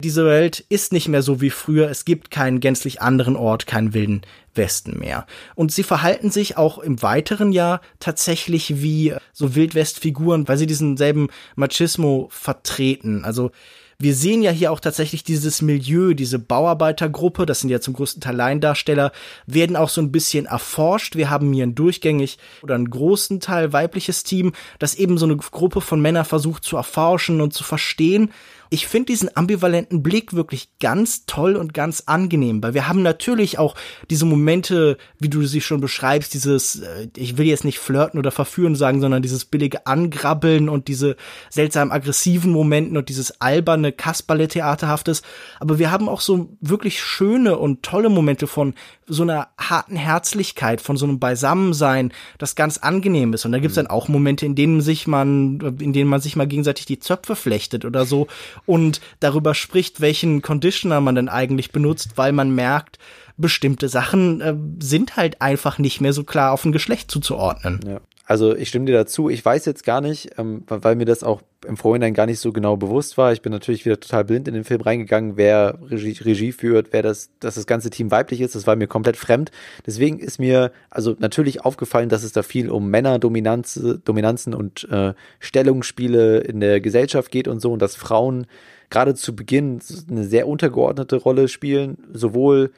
diese Welt ist nicht mehr so wie früher. Es gibt keinen gänzlich anderen Ort, keinen wilden Westen mehr. Und sie verhalten sich auch im weiteren Jahr tatsächlich wie so Wildwestfiguren, weil sie diesen selben Machismo vertreten. Also wir sehen ja hier auch tatsächlich dieses Milieu, diese Bauarbeitergruppe, das sind ja zum größten Teil Laiendarsteller, werden auch so ein bisschen erforscht. Wir haben hier ein durchgängig oder einen großen Teil weibliches Team, das eben so eine Gruppe von Männern versucht zu erforschen und zu verstehen ich finde diesen ambivalenten Blick wirklich ganz toll und ganz angenehm, weil wir haben natürlich auch diese Momente, wie du sie schon beschreibst, dieses, äh, ich will jetzt nicht flirten oder verführen sagen, sondern dieses billige Angrabbeln und diese seltsam aggressiven Momenten und dieses alberne Kasperle-Theaterhaftes. Aber wir haben auch so wirklich schöne und tolle Momente von so einer harten Herzlichkeit, von so einem Beisammensein, das ganz angenehm ist. Und da gibt's dann auch Momente, in denen sich man, in denen man sich mal gegenseitig die Zöpfe flechtet oder so und darüber spricht, welchen Conditioner man denn eigentlich benutzt, weil man merkt, bestimmte Sachen äh, sind halt einfach nicht mehr so klar auf ein Geschlecht zuzuordnen. Ja. Also ich stimme dir dazu. Ich weiß jetzt gar nicht, ähm, weil mir das auch im Vorhinein gar nicht so genau bewusst war. Ich bin natürlich wieder total blind in den Film reingegangen, wer Regie, Regie führt, wer das, dass das ganze Team weiblich ist. Das war mir komplett fremd. Deswegen ist mir also natürlich aufgefallen, dass es da viel um Männerdominanz, Dominanzen und äh, Stellungsspiele in der Gesellschaft geht und so und dass Frauen gerade zu Beginn eine sehr untergeordnete Rolle spielen, sowohl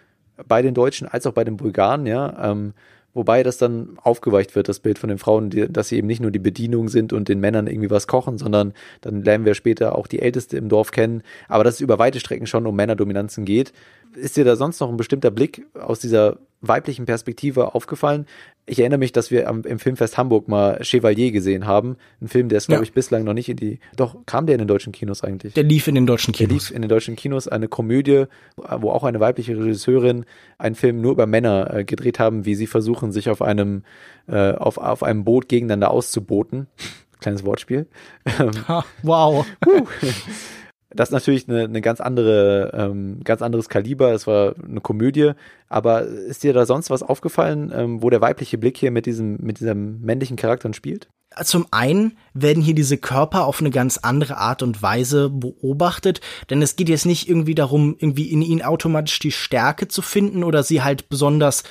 bei den Deutschen als auch bei den Bulgaren, ja. Ähm, Wobei das dann aufgeweicht wird, das Bild von den Frauen, die, dass sie eben nicht nur die Bedienung sind und den Männern irgendwie was kochen, sondern dann lernen wir später auch die Älteste im Dorf kennen. Aber dass es über weite Strecken schon um Männerdominanzen geht. Ist dir da sonst noch ein bestimmter Blick aus dieser weiblichen Perspektive aufgefallen. Ich erinnere mich, dass wir am, im Filmfest Hamburg mal Chevalier gesehen haben. Ein Film, der ist, glaube ja. ich, bislang noch nicht in die. Doch, kam der in den deutschen Kinos eigentlich? Der lief in den deutschen Kinos. Der lief in den deutschen Kinos eine Komödie, wo auch eine weibliche Regisseurin einen Film nur über Männer äh, gedreht haben, wie sie versuchen, sich auf einem, äh, auf, auf einem Boot gegeneinander auszuboten. Kleines Wortspiel. [LAUGHS] Wow. Das ist natürlich eine, eine ganz andere, ähm, ganz anderes Kaliber. Es war eine Komödie. Aber ist dir da sonst was aufgefallen, ähm, wo der weibliche Blick hier mit diesem, mit diesem männlichen Charakter spielt? Zum einen werden hier diese Körper auf eine ganz andere Art und Weise beobachtet, denn es geht jetzt nicht irgendwie darum, irgendwie in ihnen automatisch die Stärke zu finden oder sie halt besonders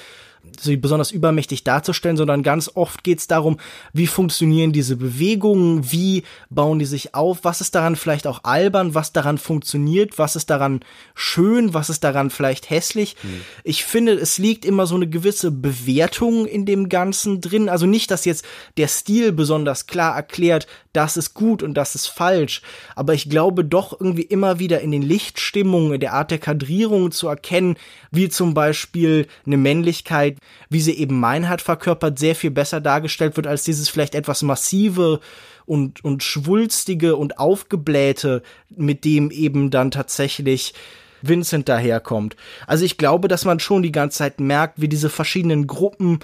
sie besonders übermächtig darzustellen, sondern ganz oft geht es darum, wie funktionieren diese Bewegungen, wie bauen die sich auf, was ist daran vielleicht auch albern, was daran funktioniert, was ist daran schön, was ist daran vielleicht hässlich. Mhm. Ich finde, es liegt immer so eine gewisse Bewertung in dem Ganzen drin. Also nicht, dass jetzt der Stil besonders klar erklärt, das ist gut und das ist falsch, aber ich glaube doch irgendwie immer wieder in den Lichtstimmungen, in der Art der Kadrierung zu erkennen, wie zum Beispiel eine Männlichkeit, wie sie eben Meinhard verkörpert, sehr viel besser dargestellt wird als dieses vielleicht etwas massive und, und schwulstige und aufgeblähte, mit dem eben dann tatsächlich Vincent daherkommt. Also ich glaube, dass man schon die ganze Zeit merkt, wie diese verschiedenen Gruppen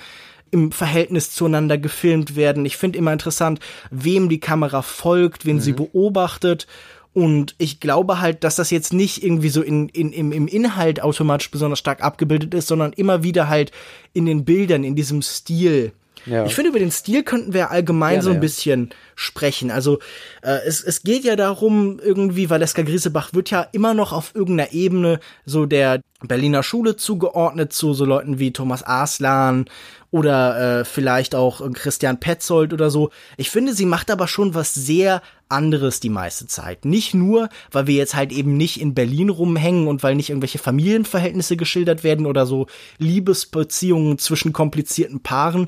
im Verhältnis zueinander gefilmt werden. Ich finde immer interessant, wem die Kamera folgt, wen mhm. sie beobachtet und ich glaube halt, dass das jetzt nicht irgendwie so in, in, im, im Inhalt automatisch besonders stark abgebildet ist, sondern immer wieder halt in den Bildern, in diesem Stil. Ja. Ich finde, über den Stil könnten wir allgemein Gerne, so ein bisschen ja. Sprechen. Also äh, es, es geht ja darum, irgendwie, Valeska Griesebach wird ja immer noch auf irgendeiner Ebene so der Berliner Schule zugeordnet, zu so Leuten wie Thomas Aslan oder äh, vielleicht auch Christian Petzold oder so. Ich finde, sie macht aber schon was sehr anderes die meiste Zeit. Nicht nur, weil wir jetzt halt eben nicht in Berlin rumhängen und weil nicht irgendwelche Familienverhältnisse geschildert werden oder so Liebesbeziehungen zwischen komplizierten Paaren,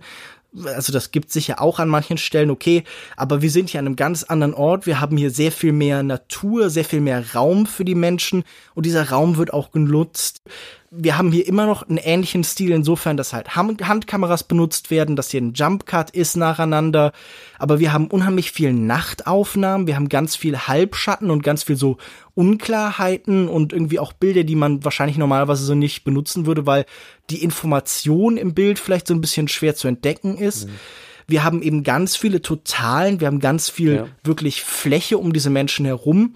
also das gibt sicher auch an manchen Stellen okay, aber wir sind hier an einem ganz anderen Ort. Wir haben hier sehr viel mehr Natur, sehr viel mehr Raum für die Menschen. Und dieser Raum wird auch genutzt. Wir haben hier immer noch einen ähnlichen Stil insofern, dass halt Handkameras benutzt werden, dass hier ein Jumpcut ist nacheinander, aber wir haben unheimlich viel Nachtaufnahmen, wir haben ganz viel Halbschatten und ganz viel so Unklarheiten und irgendwie auch Bilder, die man wahrscheinlich normalerweise so nicht benutzen würde, weil die Information im Bild vielleicht so ein bisschen schwer zu entdecken ist. Mhm. wir haben eben ganz viele Totalen, wir haben ganz viel ja. wirklich Fläche um diese Menschen herum.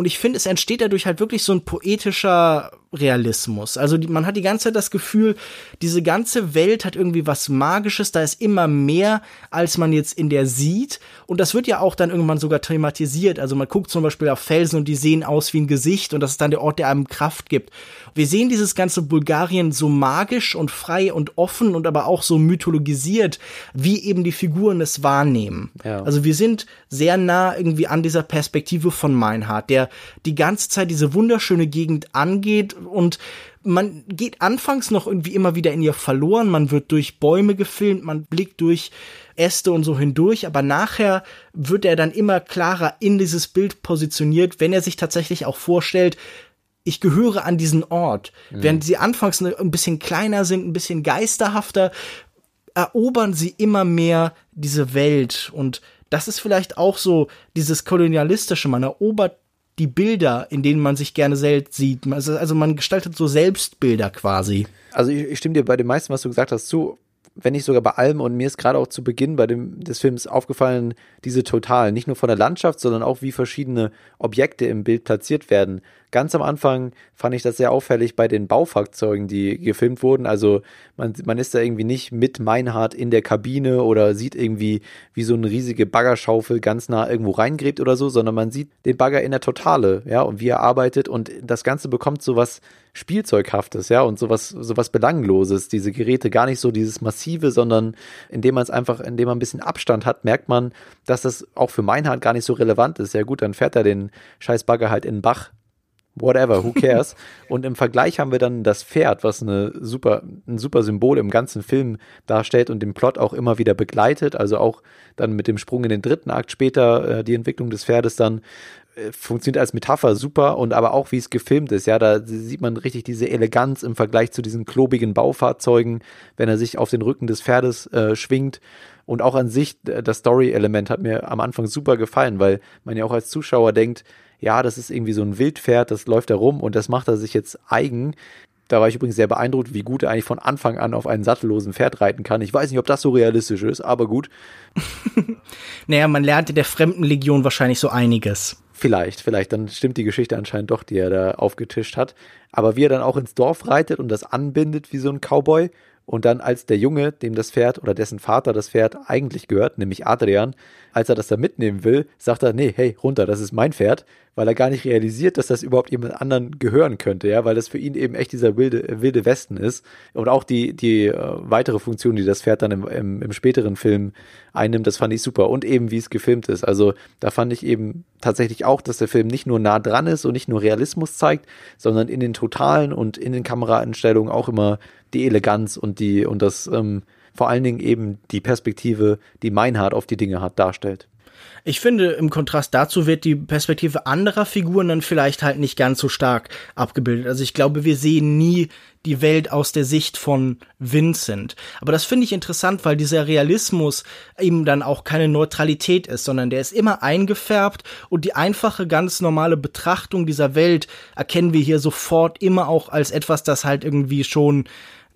Und ich finde, es entsteht dadurch halt wirklich so ein poetischer Realismus. Also die, man hat die ganze Zeit das Gefühl, diese ganze Welt hat irgendwie was Magisches, da ist immer mehr, als man jetzt in der sieht. Und das wird ja auch dann irgendwann sogar thematisiert. Also man guckt zum Beispiel auf Felsen und die sehen aus wie ein Gesicht und das ist dann der Ort, der einem Kraft gibt. Wir sehen dieses ganze Bulgarien so magisch und frei und offen und aber auch so mythologisiert, wie eben die Figuren es wahrnehmen. Ja. Also wir sind sehr nah irgendwie an dieser Perspektive von Meinhard, der die ganze Zeit diese wunderschöne Gegend angeht und man geht anfangs noch irgendwie immer wieder in ihr verloren, man wird durch Bäume gefilmt, man blickt durch Äste und so hindurch, aber nachher wird er dann immer klarer in dieses Bild positioniert, wenn er sich tatsächlich auch vorstellt, ich gehöre an diesen Ort. Mhm. Während sie anfangs ein bisschen kleiner sind, ein bisschen geisterhafter, erobern sie immer mehr diese Welt und das ist vielleicht auch so dieses kolonialistische, man erobert die Bilder, in denen man sich gerne selbst sieht. Also, also man gestaltet so Selbstbilder quasi. Also ich, ich stimme dir bei dem meisten, was du gesagt hast, zu wenn nicht sogar bei allem. Und mir ist gerade auch zu Beginn bei dem des Films aufgefallen, diese Total, nicht nur von der Landschaft, sondern auch wie verschiedene Objekte im Bild platziert werden. Ganz am Anfang fand ich das sehr auffällig bei den Baufahrzeugen, die gefilmt wurden. Also man, man ist da irgendwie nicht mit Meinhard in der Kabine oder sieht irgendwie, wie so eine riesige Baggerschaufel ganz nah irgendwo reingräbt oder so, sondern man sieht den Bagger in der Totale, ja, und wie er arbeitet und das Ganze bekommt so was Spielzeughaftes, ja, und sowas, sowas Belangloses. Diese Geräte gar nicht so dieses Massive, sondern indem man es einfach, indem man ein bisschen Abstand hat, merkt man, dass das auch für Meinhard gar nicht so relevant ist. Ja gut, dann fährt er den Scheißbagger halt in den Bach whatever, who [LAUGHS] cares? und im Vergleich haben wir dann das Pferd, was eine super, ein super Symbol im ganzen Film darstellt und den Plot auch immer wieder begleitet. Also auch dann mit dem Sprung in den dritten Akt später, äh, die Entwicklung des Pferdes dann äh, funktioniert als Metapher super und aber auch wie es gefilmt ist. Ja, da sieht man richtig diese Eleganz im Vergleich zu diesen klobigen Baufahrzeugen, wenn er sich auf den Rücken des Pferdes äh, schwingt. Und auch an sich, das Story-Element hat mir am Anfang super gefallen, weil man ja auch als Zuschauer denkt, ja, das ist irgendwie so ein Wildpferd, das läuft da rum und das macht er sich jetzt eigen. Da war ich übrigens sehr beeindruckt, wie gut er eigentlich von Anfang an auf einen sattellosen Pferd reiten kann. Ich weiß nicht, ob das so realistisch ist, aber gut. [LAUGHS] naja, man lernt in der Fremdenlegion wahrscheinlich so einiges. Vielleicht, vielleicht, dann stimmt die Geschichte anscheinend doch, die er da aufgetischt hat. Aber wie er dann auch ins Dorf reitet und das anbindet wie so ein Cowboy und dann als der Junge, dem das Pferd oder dessen Vater das Pferd eigentlich gehört, nämlich Adrian, als er das da mitnehmen will, sagt er, nee, hey, runter, das ist mein Pferd, weil er gar nicht realisiert, dass das überhaupt jemand anderen gehören könnte, ja, weil das für ihn eben echt dieser wilde, wilde Westen ist. Und auch die, die äh, weitere Funktion, die das Pferd dann im, im, im späteren Film einnimmt, das fand ich super. Und eben, wie es gefilmt ist. Also da fand ich eben tatsächlich auch, dass der Film nicht nur nah dran ist und nicht nur Realismus zeigt, sondern in den Totalen und in den Kameraeinstellungen auch immer die Eleganz und die und das ähm, vor allen Dingen eben die Perspektive, die Meinhard auf die Dinge hat, darstellt. Ich finde, im Kontrast dazu wird die Perspektive anderer Figuren dann vielleicht halt nicht ganz so stark abgebildet. Also ich glaube, wir sehen nie die Welt aus der Sicht von Vincent. Aber das finde ich interessant, weil dieser Realismus eben dann auch keine Neutralität ist, sondern der ist immer eingefärbt und die einfache, ganz normale Betrachtung dieser Welt erkennen wir hier sofort immer auch als etwas, das halt irgendwie schon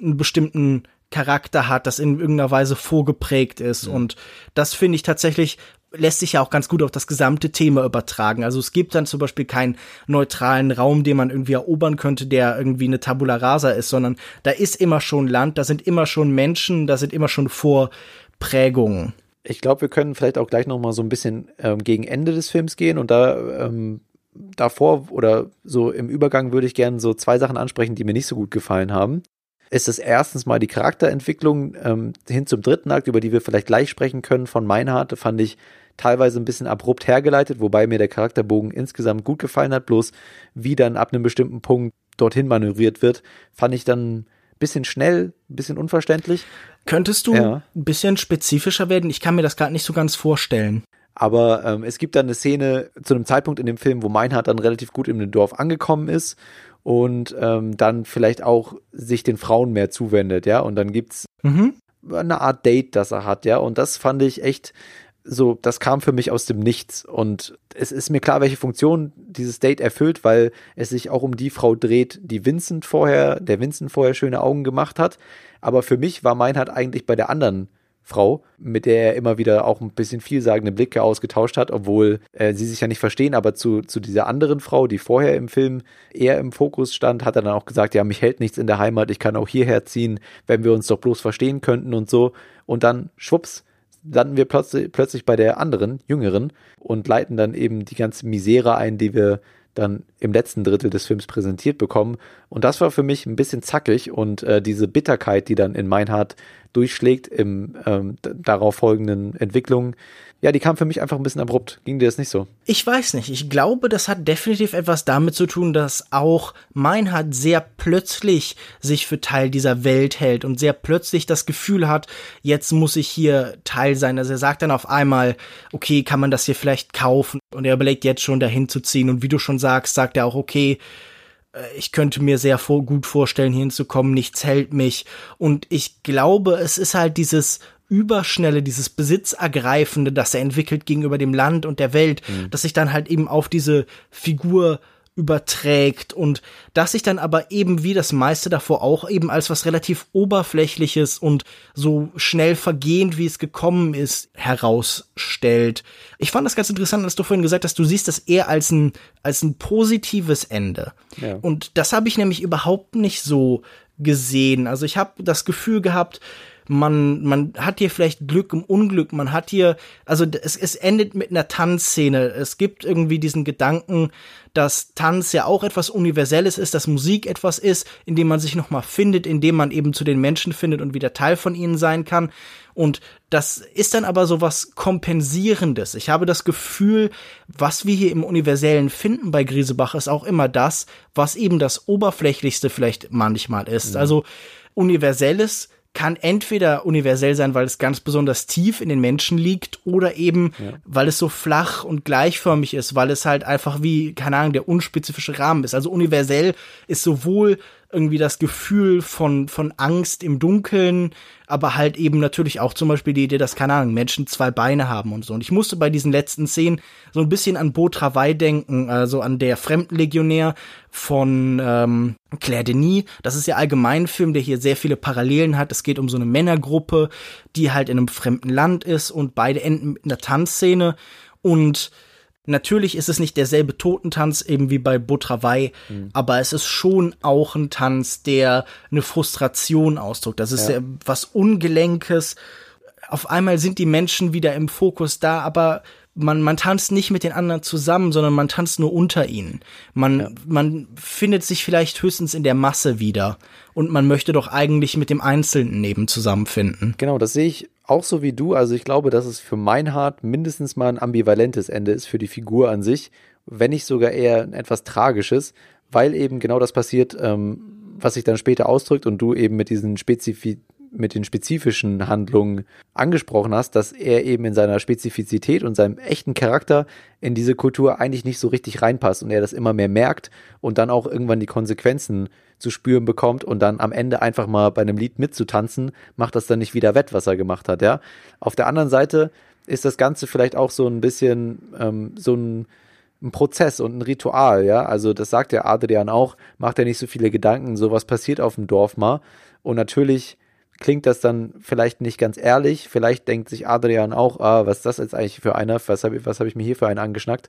einen bestimmten Charakter hat, das in irgendeiner Weise vorgeprägt ist. Ja. Und das finde ich tatsächlich lässt sich ja auch ganz gut auf das gesamte Thema übertragen. Also es gibt dann zum Beispiel keinen neutralen Raum, den man irgendwie erobern könnte, der irgendwie eine Tabula rasa ist, sondern da ist immer schon Land, da sind immer schon Menschen, da sind immer schon Vorprägungen. Ich glaube, wir können vielleicht auch gleich noch mal so ein bisschen ähm, gegen Ende des Films gehen und da ähm, davor oder so im Übergang würde ich gerne so zwei Sachen ansprechen, die mir nicht so gut gefallen haben ist es erstens mal die Charakterentwicklung ähm, hin zum dritten Akt, über die wir vielleicht gleich sprechen können, von Meinhardt, fand ich teilweise ein bisschen abrupt hergeleitet, wobei mir der Charakterbogen insgesamt gut gefallen hat, bloß wie dann ab einem bestimmten Punkt dorthin manövriert wird, fand ich dann ein bisschen schnell, ein bisschen unverständlich. Könntest du ja. ein bisschen spezifischer werden? Ich kann mir das gerade nicht so ganz vorstellen. Aber ähm, es gibt dann eine Szene zu einem Zeitpunkt in dem Film, wo Meinhardt dann relativ gut in dem Dorf angekommen ist und ähm, dann vielleicht auch sich den Frauen mehr zuwendet, ja. Und dann gibt's mhm. eine Art Date, das er hat, ja. Und das fand ich echt so, das kam für mich aus dem Nichts. Und es ist mir klar, welche Funktion dieses Date erfüllt, weil es sich auch um die Frau dreht, die Vincent vorher, der Vincent vorher schöne Augen gemacht hat. Aber für mich war mein halt eigentlich bei der anderen Frau, mit der er immer wieder auch ein bisschen vielsagende Blicke ausgetauscht hat, obwohl äh, sie sich ja nicht verstehen, aber zu, zu dieser anderen Frau, die vorher im Film eher im Fokus stand, hat er dann auch gesagt, ja, mich hält nichts in der Heimat, ich kann auch hierher ziehen, wenn wir uns doch bloß verstehen könnten und so. Und dann, schwupps, landen wir plötzlich, bei der anderen, jüngeren, und leiten dann eben die ganze Misere ein, die wir dann im letzten Drittel des Films präsentiert bekommen. Und das war für mich ein bisschen zackig und äh, diese Bitterkeit, die dann in Meinhard durchschlägt im ähm, darauf folgenden Entwicklungen, ja, die kam für mich einfach ein bisschen abrupt. Ging dir das nicht so? Ich weiß nicht. Ich glaube, das hat definitiv etwas damit zu tun, dass auch Meinhard sehr plötzlich sich für Teil dieser Welt hält und sehr plötzlich das Gefühl hat, jetzt muss ich hier Teil sein. Also er sagt dann auf einmal, okay, kann man das hier vielleicht kaufen? Und er überlegt jetzt schon dahin zu ziehen. Und wie du schon sagst, sagt er auch, okay, ich könnte mir sehr vor, gut vorstellen, hier hinzukommen, nichts hält mich. Und ich glaube, es ist halt dieses Überschnelle, dieses Besitzergreifende, das er entwickelt gegenüber dem Land und der Welt, mhm. das sich dann halt eben auf diese Figur überträgt und das sich dann aber eben wie das meiste davor auch eben als was relativ oberflächliches und so schnell vergehend, wie es gekommen ist, herausstellt. Ich fand das ganz interessant, als du vorhin gesagt hast, du siehst das eher als ein, als ein positives Ende. Ja. Und das habe ich nämlich überhaupt nicht so gesehen. Also ich habe das Gefühl gehabt, man, man hat hier vielleicht Glück im Unglück, man hat hier, also es, es endet mit einer Tanzszene. Es gibt irgendwie diesen Gedanken, dass Tanz ja auch etwas Universelles ist, dass Musik etwas ist, in dem man sich nochmal findet, in dem man eben zu den Menschen findet und wieder Teil von ihnen sein kann. Und das ist dann aber so was Kompensierendes. Ich habe das Gefühl, was wir hier im Universellen finden bei Griesebach, ist auch immer das, was eben das Oberflächlichste vielleicht manchmal ist. Mhm. Also Universelles kann entweder universell sein, weil es ganz besonders tief in den Menschen liegt, oder eben, ja. weil es so flach und gleichförmig ist, weil es halt einfach wie, keine Ahnung, der unspezifische Rahmen ist. Also universell ist sowohl irgendwie das Gefühl von, von Angst im Dunkeln, aber halt eben natürlich auch zum Beispiel die Idee, dass, keine Ahnung, Menschen zwei Beine haben und so. Und ich musste bei diesen letzten Szenen so ein bisschen an Travail denken, also an der Fremdenlegionär von ähm, Claire Denis. Das ist ja allgemein ein Film, der hier sehr viele Parallelen hat. Es geht um so eine Männergruppe, die halt in einem fremden Land ist und beide enden mit einer Tanzszene und Natürlich ist es nicht derselbe Totentanz eben wie bei Botravai, mhm. aber es ist schon auch ein Tanz, der eine Frustration ausdrückt. Das ist ja. was Ungelenkes. Auf einmal sind die Menschen wieder im Fokus da, aber man, man tanzt nicht mit den anderen zusammen, sondern man tanzt nur unter ihnen. Man, ja. man findet sich vielleicht höchstens in der Masse wieder und man möchte doch eigentlich mit dem Einzelnen neben zusammenfinden. Genau, das sehe ich auch so wie du. Also ich glaube, dass es für Meinhard mindestens mal ein ambivalentes Ende ist für die Figur an sich, wenn nicht sogar eher etwas Tragisches, weil eben genau das passiert, ähm, was sich dann später ausdrückt und du eben mit diesen Spezifi mit den spezifischen Handlungen angesprochen hast, dass er eben in seiner Spezifizität und seinem echten Charakter in diese Kultur eigentlich nicht so richtig reinpasst und er das immer mehr merkt und dann auch irgendwann die Konsequenzen zu spüren bekommt und dann am Ende einfach mal bei einem Lied mitzutanzen, macht das dann nicht wieder wett, was er gemacht hat, ja. Auf der anderen Seite ist das Ganze vielleicht auch so ein bisschen ähm, so ein ein Prozess und ein Ritual, ja. Also das sagt der Adrian auch, macht er nicht so viele Gedanken, sowas passiert auf dem Dorf mal. Und natürlich klingt das dann vielleicht nicht ganz ehrlich. Vielleicht denkt sich Adrian auch, ah, was ist das jetzt eigentlich für einer? Was habe ich, was hab ich mir hier für einen angeschnackt?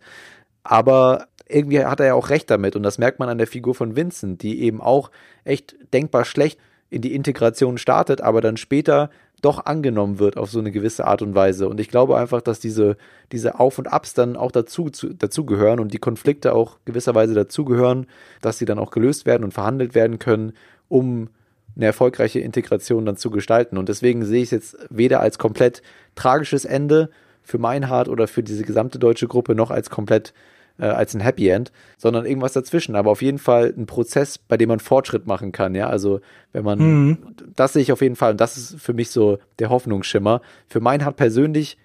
Aber irgendwie hat er ja auch recht damit. Und das merkt man an der Figur von Vincent, die eben auch echt denkbar schlecht in die Integration startet, aber dann später doch angenommen wird auf so eine gewisse Art und Weise. Und ich glaube einfach, dass diese, diese Auf und Abs dann auch dazu, zu, dazugehören und die Konflikte auch gewisserweise dazugehören, dass sie dann auch gelöst werden und verhandelt werden können, um eine erfolgreiche Integration dann zu gestalten. Und deswegen sehe ich es jetzt weder als komplett tragisches Ende für Meinhard oder für diese gesamte deutsche Gruppe noch als komplett äh, als ein Happy End, sondern irgendwas dazwischen. Aber auf jeden Fall ein Prozess, bei dem man Fortschritt machen kann. Ja, also wenn man, mhm. das sehe ich auf jeden Fall und das ist für mich so der Hoffnungsschimmer. Für Meinhard persönlich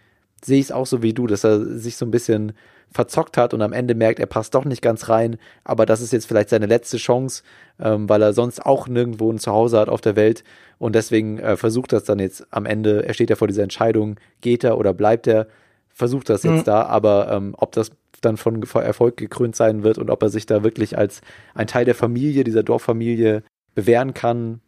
sehe ich es auch so wie du, dass er sich so ein bisschen verzockt hat und am Ende merkt, er passt doch nicht ganz rein, aber das ist jetzt vielleicht seine letzte Chance, ähm, weil er sonst auch nirgendwo ein Zuhause hat auf der Welt und deswegen äh, versucht das dann jetzt am Ende, er steht ja vor dieser Entscheidung, geht er oder bleibt er, versucht das jetzt mhm. da, aber ähm, ob das dann von Erfolg gekrönt sein wird und ob er sich da wirklich als ein Teil der Familie, dieser Dorffamilie bewähren kann,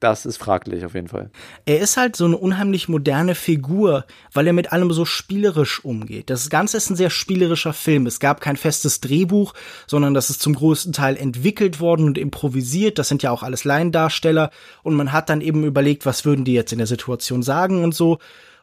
das ist fraglich auf jeden Fall. Er ist halt so eine unheimlich moderne Figur, weil er mit allem so spielerisch umgeht. Das Ganze ist ein sehr spielerischer Film. Es gab kein festes Drehbuch, sondern das ist zum größten Teil entwickelt worden und improvisiert. Das sind ja auch alles Laiendarsteller und man hat dann eben überlegt, was würden die jetzt in der Situation sagen und so.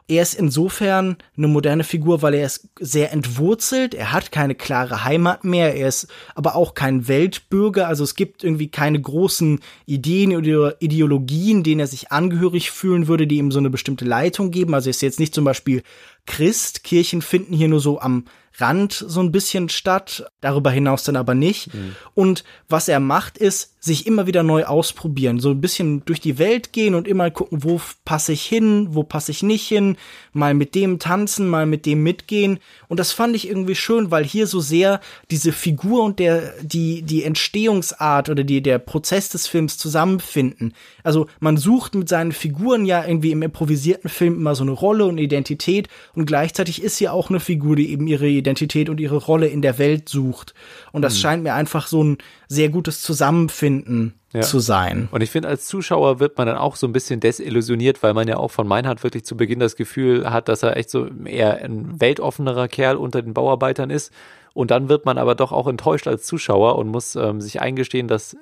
Er ist insofern eine moderne Figur, weil er ist sehr entwurzelt. Er hat keine klare Heimat mehr. Er ist aber auch kein Weltbürger. Also es gibt irgendwie keine großen Ideen oder Ideologien, denen er sich angehörig fühlen würde, die ihm so eine bestimmte Leitung geben. Also er ist jetzt nicht zum Beispiel Christ. Kirchen finden hier nur so am Rand so ein bisschen statt, darüber hinaus dann aber nicht. Mhm. Und was er macht, ist sich immer wieder neu ausprobieren, so ein bisschen durch die Welt gehen und immer gucken, wo passe ich hin, wo passe ich nicht hin, mal mit dem tanzen, mal mit dem mitgehen. Und das fand ich irgendwie schön, weil hier so sehr diese Figur und der, die, die Entstehungsart oder die, der Prozess des Films zusammenfinden. Also man sucht mit seinen Figuren ja irgendwie im improvisierten Film immer so eine Rolle und Identität und gleichzeitig ist hier auch eine Figur, die eben ihre Identität und ihre Rolle in der Welt sucht. Und das mhm. scheint mir einfach so ein sehr gutes Zusammenfinden ja. zu sein. Und ich finde, als Zuschauer wird man dann auch so ein bisschen desillusioniert, weil man ja auch von Meinhard wirklich zu Beginn das Gefühl hat, dass er echt so eher ein weltoffenerer Kerl unter den Bauarbeitern ist. Und dann wird man aber doch auch enttäuscht als Zuschauer und muss ähm, sich eingestehen, dass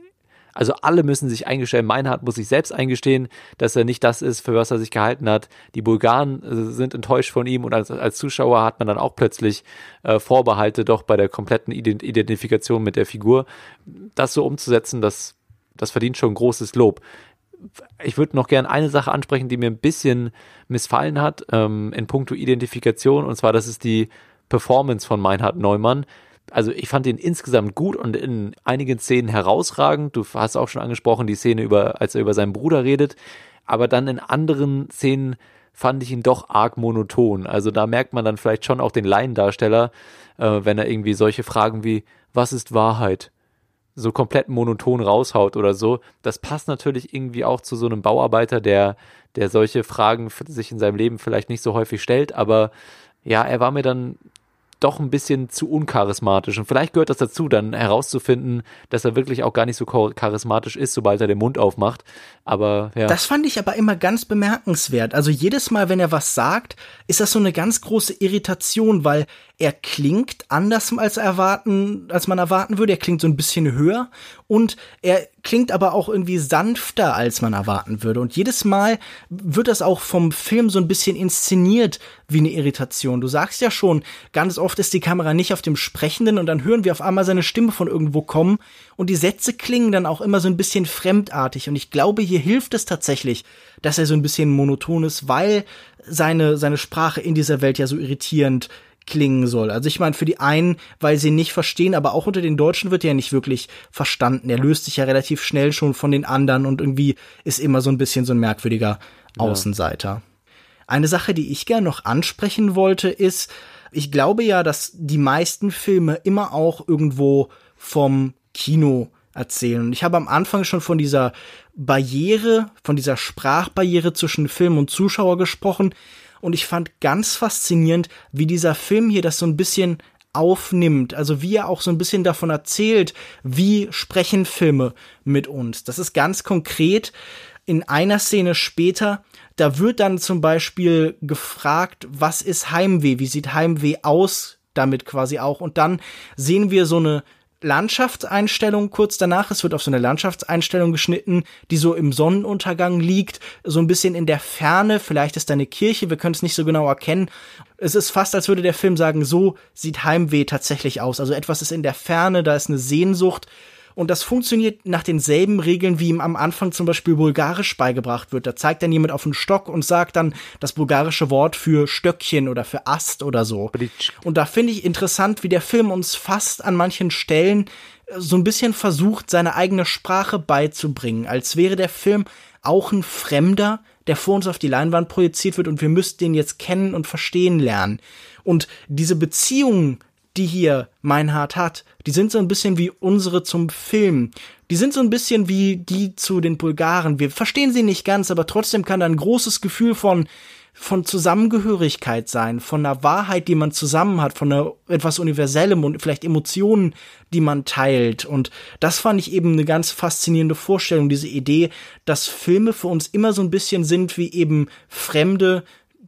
also alle müssen sich eingestehen. Meinhard muss sich selbst eingestehen, dass er nicht das ist, für was er sich gehalten hat. Die Bulgaren äh, sind enttäuscht von ihm und als, als Zuschauer hat man dann auch plötzlich äh, Vorbehalte doch bei der kompletten Identifikation mit der Figur. Das so umzusetzen, das, das verdient schon großes Lob. Ich würde noch gerne eine Sache ansprechen, die mir ein bisschen missfallen hat ähm, in puncto Identifikation und zwar das ist die Performance von Meinhard Neumann also ich fand ihn insgesamt gut und in einigen Szenen herausragend. Du hast auch schon angesprochen, die Szene über, als er über seinen Bruder redet. Aber dann in anderen Szenen fand ich ihn doch arg monoton. Also da merkt man dann vielleicht schon auch den Laiendarsteller, äh, wenn er irgendwie solche Fragen wie, was ist Wahrheit? so komplett monoton raushaut oder so. Das passt natürlich irgendwie auch zu so einem Bauarbeiter, der, der solche Fragen sich in seinem Leben vielleicht nicht so häufig stellt, aber ja, er war mir dann doch ein bisschen zu uncharismatisch. Und vielleicht gehört das dazu, dann herauszufinden, dass er wirklich auch gar nicht so charismatisch ist, sobald er den Mund aufmacht. Aber ja. Das fand ich aber immer ganz bemerkenswert. Also jedes Mal, wenn er was sagt, ist das so eine ganz große Irritation, weil er klingt anders als erwarten, als man erwarten würde. Er klingt so ein bisschen höher und er klingt aber auch irgendwie sanfter, als man erwarten würde. Und jedes Mal wird das auch vom Film so ein bisschen inszeniert wie eine Irritation. Du sagst ja schon, ganz oft ist die Kamera nicht auf dem Sprechenden und dann hören wir auf einmal seine Stimme von irgendwo kommen und die Sätze klingen dann auch immer so ein bisschen fremdartig. Und ich glaube, hier hilft es tatsächlich, dass er so ein bisschen monoton ist, weil seine, seine Sprache in dieser Welt ja so irritierend klingen soll. Also ich meine, für die einen, weil sie nicht verstehen, aber auch unter den Deutschen wird er ja nicht wirklich verstanden. Er löst sich ja relativ schnell schon von den anderen und irgendwie ist immer so ein bisschen so ein merkwürdiger Außenseiter. Ja. Eine Sache, die ich gern noch ansprechen wollte, ist, ich glaube ja, dass die meisten Filme immer auch irgendwo vom Kino erzählen. Und ich habe am Anfang schon von dieser Barriere, von dieser Sprachbarriere zwischen Film und Zuschauer gesprochen. Und ich fand ganz faszinierend, wie dieser Film hier das so ein bisschen aufnimmt, also wie er auch so ein bisschen davon erzählt, wie sprechen Filme mit uns. Das ist ganz konkret in einer Szene später, da wird dann zum Beispiel gefragt, was ist Heimweh, wie sieht Heimweh aus damit quasi auch. Und dann sehen wir so eine Landschaftseinstellung kurz danach. Es wird auf so eine Landschaftseinstellung geschnitten, die so im Sonnenuntergang liegt, so ein bisschen in der Ferne. Vielleicht ist da eine Kirche, wir können es nicht so genau erkennen. Es ist fast, als würde der Film sagen, so sieht Heimweh tatsächlich aus. Also etwas ist in der Ferne, da ist eine Sehnsucht und das funktioniert nach denselben Regeln, wie ihm am Anfang zum Beispiel Bulgarisch beigebracht wird. Da zeigt dann jemand auf einen Stock und sagt dann das bulgarische Wort für Stöckchen oder für Ast oder so. Und da finde ich interessant, wie der Film uns fast an manchen Stellen äh, so ein bisschen versucht, seine eigene Sprache beizubringen, als wäre der Film auch ein Fremder, der vor uns auf die Leinwand projiziert wird und wir müssten den jetzt kennen und verstehen lernen. Und diese Beziehungen die hier Meinhard hat, die sind so ein bisschen wie unsere zum Film. Die sind so ein bisschen wie die zu den Bulgaren. Wir verstehen sie nicht ganz, aber trotzdem kann da ein großes Gefühl von von Zusammengehörigkeit sein, von einer Wahrheit, die man zusammen hat, von einer etwas Universellem und vielleicht Emotionen, die man teilt. Und das fand ich eben eine ganz faszinierende Vorstellung, diese Idee, dass Filme für uns immer so ein bisschen sind wie eben Fremde,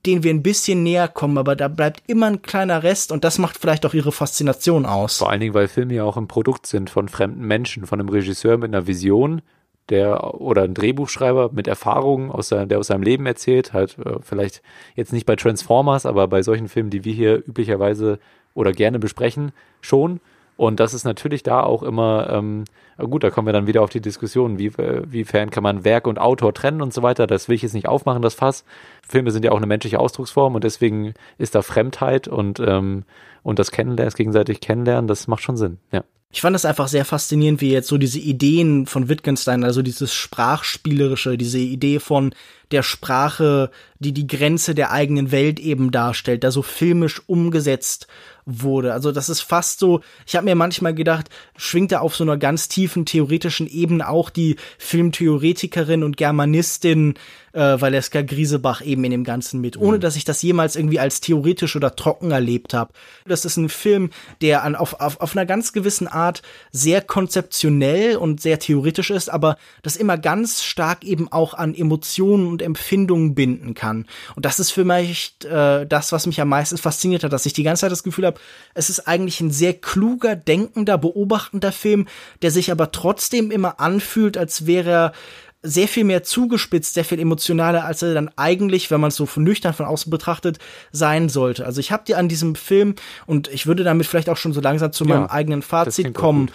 denen wir ein bisschen näher kommen, aber da bleibt immer ein kleiner Rest und das macht vielleicht auch ihre Faszination aus. Vor allen Dingen, weil Filme ja auch ein Produkt sind von fremden Menschen, von einem Regisseur mit einer Vision, der oder ein Drehbuchschreiber mit Erfahrungen, aus der, der aus seinem Leben erzählt, halt äh, vielleicht jetzt nicht bei Transformers, aber bei solchen Filmen, die wir hier üblicherweise oder gerne besprechen, schon. Und das ist natürlich da auch immer, ähm, gut, da kommen wir dann wieder auf die Diskussion, wie, äh, wiefern kann man Werk und Autor trennen und so weiter. Das will ich jetzt nicht aufmachen, das Fass. Filme sind ja auch eine menschliche Ausdrucksform und deswegen ist da Fremdheit und, ähm, und das Kennenlernen, das gegenseitig Kennenlernen, das macht schon Sinn, ja. Ich fand das einfach sehr faszinierend, wie jetzt so diese Ideen von Wittgenstein, also dieses Sprachspielerische, diese Idee von der Sprache, die die Grenze der eigenen Welt eben darstellt, da so filmisch umgesetzt wurde. Also das ist fast so, ich habe mir manchmal gedacht, schwingt da auf so einer ganz tiefen theoretischen Ebene auch die Filmtheoretikerin und Germanistin äh, Valeska Griesebach eben in dem Ganzen mit, ohne mhm. dass ich das jemals irgendwie als theoretisch oder trocken erlebt habe. Das ist ein Film, der an, auf, auf, auf einer ganz gewissen Art sehr konzeptionell und sehr theoretisch ist, aber das immer ganz stark eben auch an Emotionen und Empfindungen binden kann. Und das ist für mich äh, das, was mich am meisten fasziniert hat, dass ich die ganze Zeit das Gefühl habe, es ist eigentlich ein sehr kluger, denkender, beobachtender Film, der sich aber trotzdem immer anfühlt, als wäre er sehr viel mehr zugespitzt, sehr viel emotionaler, als er dann eigentlich, wenn man es so von nüchtern von außen betrachtet, sein sollte. Also ich habe dir an diesem Film und ich würde damit vielleicht auch schon so langsam zu meinem eigenen Fazit kommen.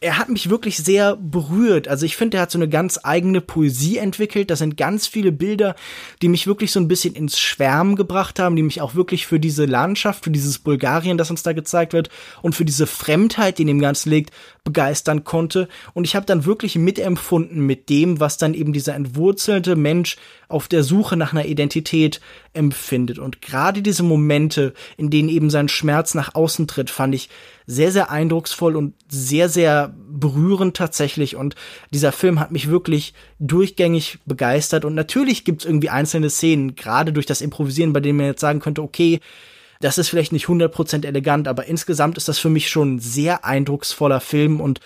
Er hat mich wirklich sehr berührt. Also ich finde, er hat so eine ganz eigene Poesie entwickelt. Das sind ganz viele Bilder, die mich wirklich so ein bisschen ins Schwärmen gebracht haben, die mich auch wirklich für diese Landschaft, für dieses Bulgarien, das uns da gezeigt wird und für diese Fremdheit, die in dem Ganzen liegt, begeistern konnte. Und ich habe dann wirklich mitempfunden mit dem, was dann eben dieser entwurzelte Mensch auf der Suche nach einer Identität empfindet. Und gerade diese Momente, in denen eben sein Schmerz nach außen tritt, fand ich sehr, sehr eindrucksvoll und sehr, sehr berührend tatsächlich. Und dieser Film hat mich wirklich durchgängig begeistert. Und natürlich gibt es irgendwie einzelne Szenen, gerade durch das Improvisieren, bei denen man jetzt sagen könnte, okay, das ist vielleicht nicht 100% elegant, aber insgesamt ist das für mich schon ein sehr eindrucksvoller Film und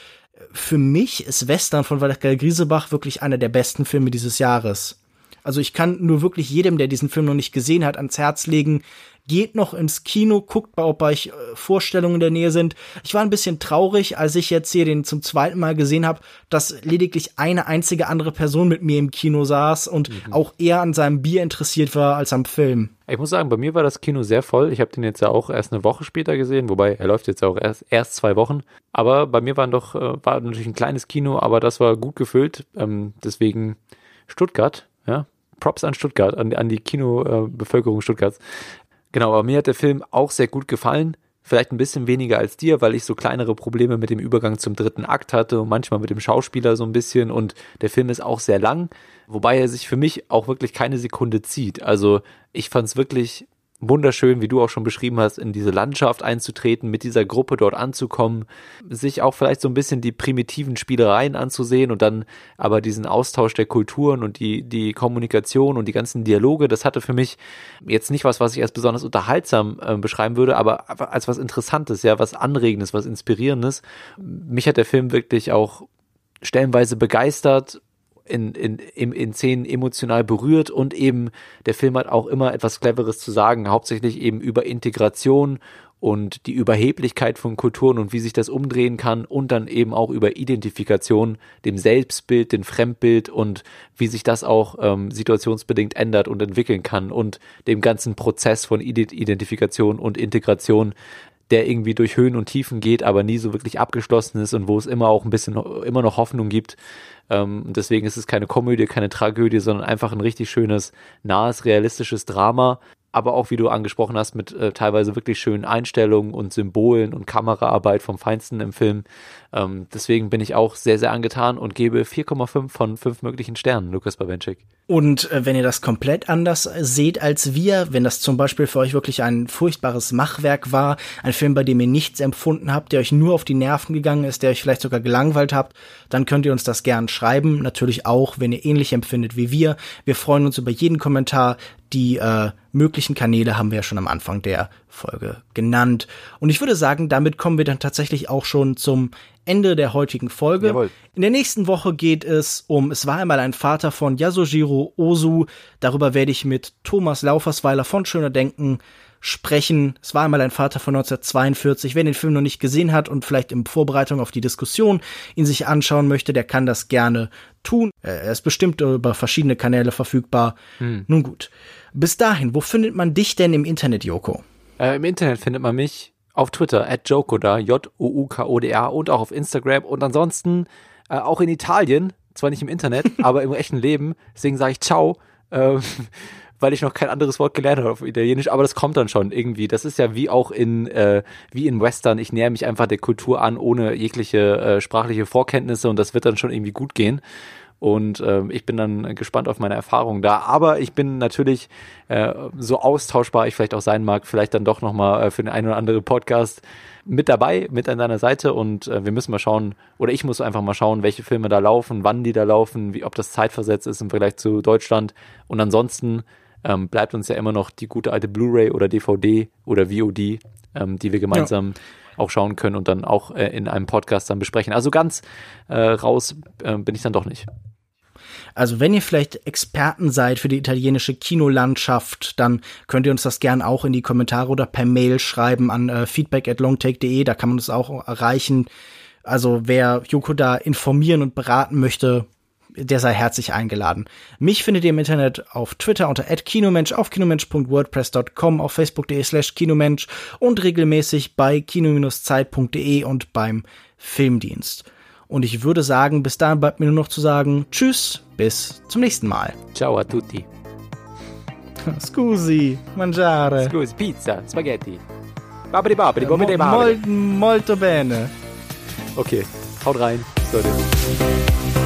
für mich ist Western von Walter Griesebach wirklich einer der besten Filme dieses Jahres. Also ich kann nur wirklich jedem, der diesen Film noch nicht gesehen hat, ans Herz legen, geht noch ins Kino, guckt mal, ob bei euch äh, Vorstellungen in der Nähe sind. Ich war ein bisschen traurig, als ich jetzt hier den zum zweiten Mal gesehen habe, dass lediglich eine einzige andere Person mit mir im Kino saß und mhm. auch eher an seinem Bier interessiert war als am Film. Ich muss sagen, bei mir war das Kino sehr voll. Ich habe den jetzt ja auch erst eine Woche später gesehen, wobei er läuft jetzt auch erst, erst zwei Wochen. Aber bei mir waren doch, äh, war natürlich ein kleines Kino, aber das war gut gefüllt. Ähm, deswegen Stuttgart, ja, Props an Stuttgart, an, an die Kinobevölkerung Stuttgarts. Genau, aber mir hat der Film auch sehr gut gefallen. Vielleicht ein bisschen weniger als dir, weil ich so kleinere Probleme mit dem Übergang zum dritten Akt hatte und manchmal mit dem Schauspieler so ein bisschen. Und der Film ist auch sehr lang, wobei er sich für mich auch wirklich keine Sekunde zieht. Also ich fand es wirklich wunderschön, wie du auch schon beschrieben hast, in diese Landschaft einzutreten, mit dieser Gruppe dort anzukommen, sich auch vielleicht so ein bisschen die primitiven Spielereien anzusehen und dann aber diesen Austausch der Kulturen und die, die Kommunikation und die ganzen Dialoge, das hatte für mich jetzt nicht was, was ich als besonders unterhaltsam äh, beschreiben würde, aber als was Interessantes, ja, was Anregendes, was Inspirierendes. Mich hat der Film wirklich auch stellenweise begeistert in, in, in, in Szenen emotional berührt und eben der Film hat auch immer etwas Cleveres zu sagen, hauptsächlich eben über Integration und die Überheblichkeit von Kulturen und wie sich das umdrehen kann und dann eben auch über Identifikation, dem Selbstbild, dem Fremdbild und wie sich das auch ähm, situationsbedingt ändert und entwickeln kann und dem ganzen Prozess von Identifikation und Integration, der irgendwie durch Höhen und Tiefen geht, aber nie so wirklich abgeschlossen ist und wo es immer auch ein bisschen immer noch Hoffnung gibt. Ähm, deswegen ist es keine Komödie, keine Tragödie, sondern einfach ein richtig schönes, nahes, realistisches Drama, aber auch, wie du angesprochen hast, mit äh, teilweise wirklich schönen Einstellungen und Symbolen und Kameraarbeit vom Feinsten im Film. Ähm, deswegen bin ich auch sehr, sehr angetan und gebe 4,5 von 5 möglichen Sternen, Lukas Bawenschik. Und äh, wenn ihr das komplett anders seht als wir, wenn das zum Beispiel für euch wirklich ein furchtbares Machwerk war, ein Film, bei dem ihr nichts empfunden habt, der euch nur auf die Nerven gegangen ist, der euch vielleicht sogar gelangweilt habt, dann könnt ihr uns das gern schreiben. Natürlich auch, wenn ihr ähnlich empfindet wie wir. Wir freuen uns über jeden Kommentar, Die äh, möglichen Kanäle haben wir ja schon am Anfang der Folge genannt. Und ich würde sagen, damit kommen wir dann tatsächlich auch schon zum Ende der heutigen Folge. Jawohl. In der nächsten Woche geht es um Es war einmal ein Vater von Yasujiro Ozu. Darüber werde ich mit Thomas Laufersweiler von Schöner Denken sprechen. Es war einmal ein Vater von 1942. Wer den Film noch nicht gesehen hat und vielleicht in Vorbereitung auf die Diskussion ihn sich anschauen möchte, der kann das gerne tun. Er ist bestimmt über verschiedene Kanäle verfügbar. Hm. Nun gut. Bis dahin, wo findet man dich denn im Internet, Joko? Äh, Im Internet findet man mich auf Twitter, at Jokoda, J-O-U-K-O-D-A und auch auf Instagram und ansonsten äh, auch in Italien, zwar nicht im Internet, [LAUGHS] aber im echten Leben. Deswegen sage ich Ciao, äh, [LAUGHS] weil ich noch kein anderes Wort gelernt habe auf Italienisch, aber das kommt dann schon irgendwie. Das ist ja wie auch in, äh, wie in Western. Ich näher mich einfach der Kultur an, ohne jegliche äh, sprachliche Vorkenntnisse und das wird dann schon irgendwie gut gehen. Und äh, ich bin dann gespannt auf meine Erfahrungen da. Aber ich bin natürlich äh, so austauschbar ich vielleicht auch sein mag, vielleicht dann doch nochmal äh, für den einen oder anderen Podcast mit dabei, mit an deiner Seite. Und äh, wir müssen mal schauen, oder ich muss einfach mal schauen, welche Filme da laufen, wann die da laufen, wie, ob das zeitversetzt ist im Vergleich zu Deutschland. Und ansonsten ähm, bleibt uns ja immer noch die gute alte Blu-ray oder DVD oder VOD, ähm, die wir gemeinsam auch schauen können und dann auch äh, in einem Podcast dann besprechen. Also ganz äh, raus äh, bin ich dann doch nicht. Also wenn ihr vielleicht Experten seid für die italienische Kinolandschaft, dann könnt ihr uns das gern auch in die Kommentare oder per Mail schreiben an äh, feedback at longtake.de, da kann man das auch erreichen. Also wer Joko da informieren und beraten möchte, der sei herzlich eingeladen. Mich findet ihr im Internet auf Twitter unter @kinomensch, auf kinomensch.wordpress.com, auf facebook.de slash kinomensch und regelmäßig bei kino-zeit.de und beim Filmdienst. Und ich würde sagen, bis dahin bleibt mir nur noch zu sagen, tschüss, bis zum nächsten Mal. Ciao a tutti. Scusi, mangiare. Scusi, Pizza, Spaghetti. Babri babri, Mo babri mol molto bene. Okay, haut rein. Leute.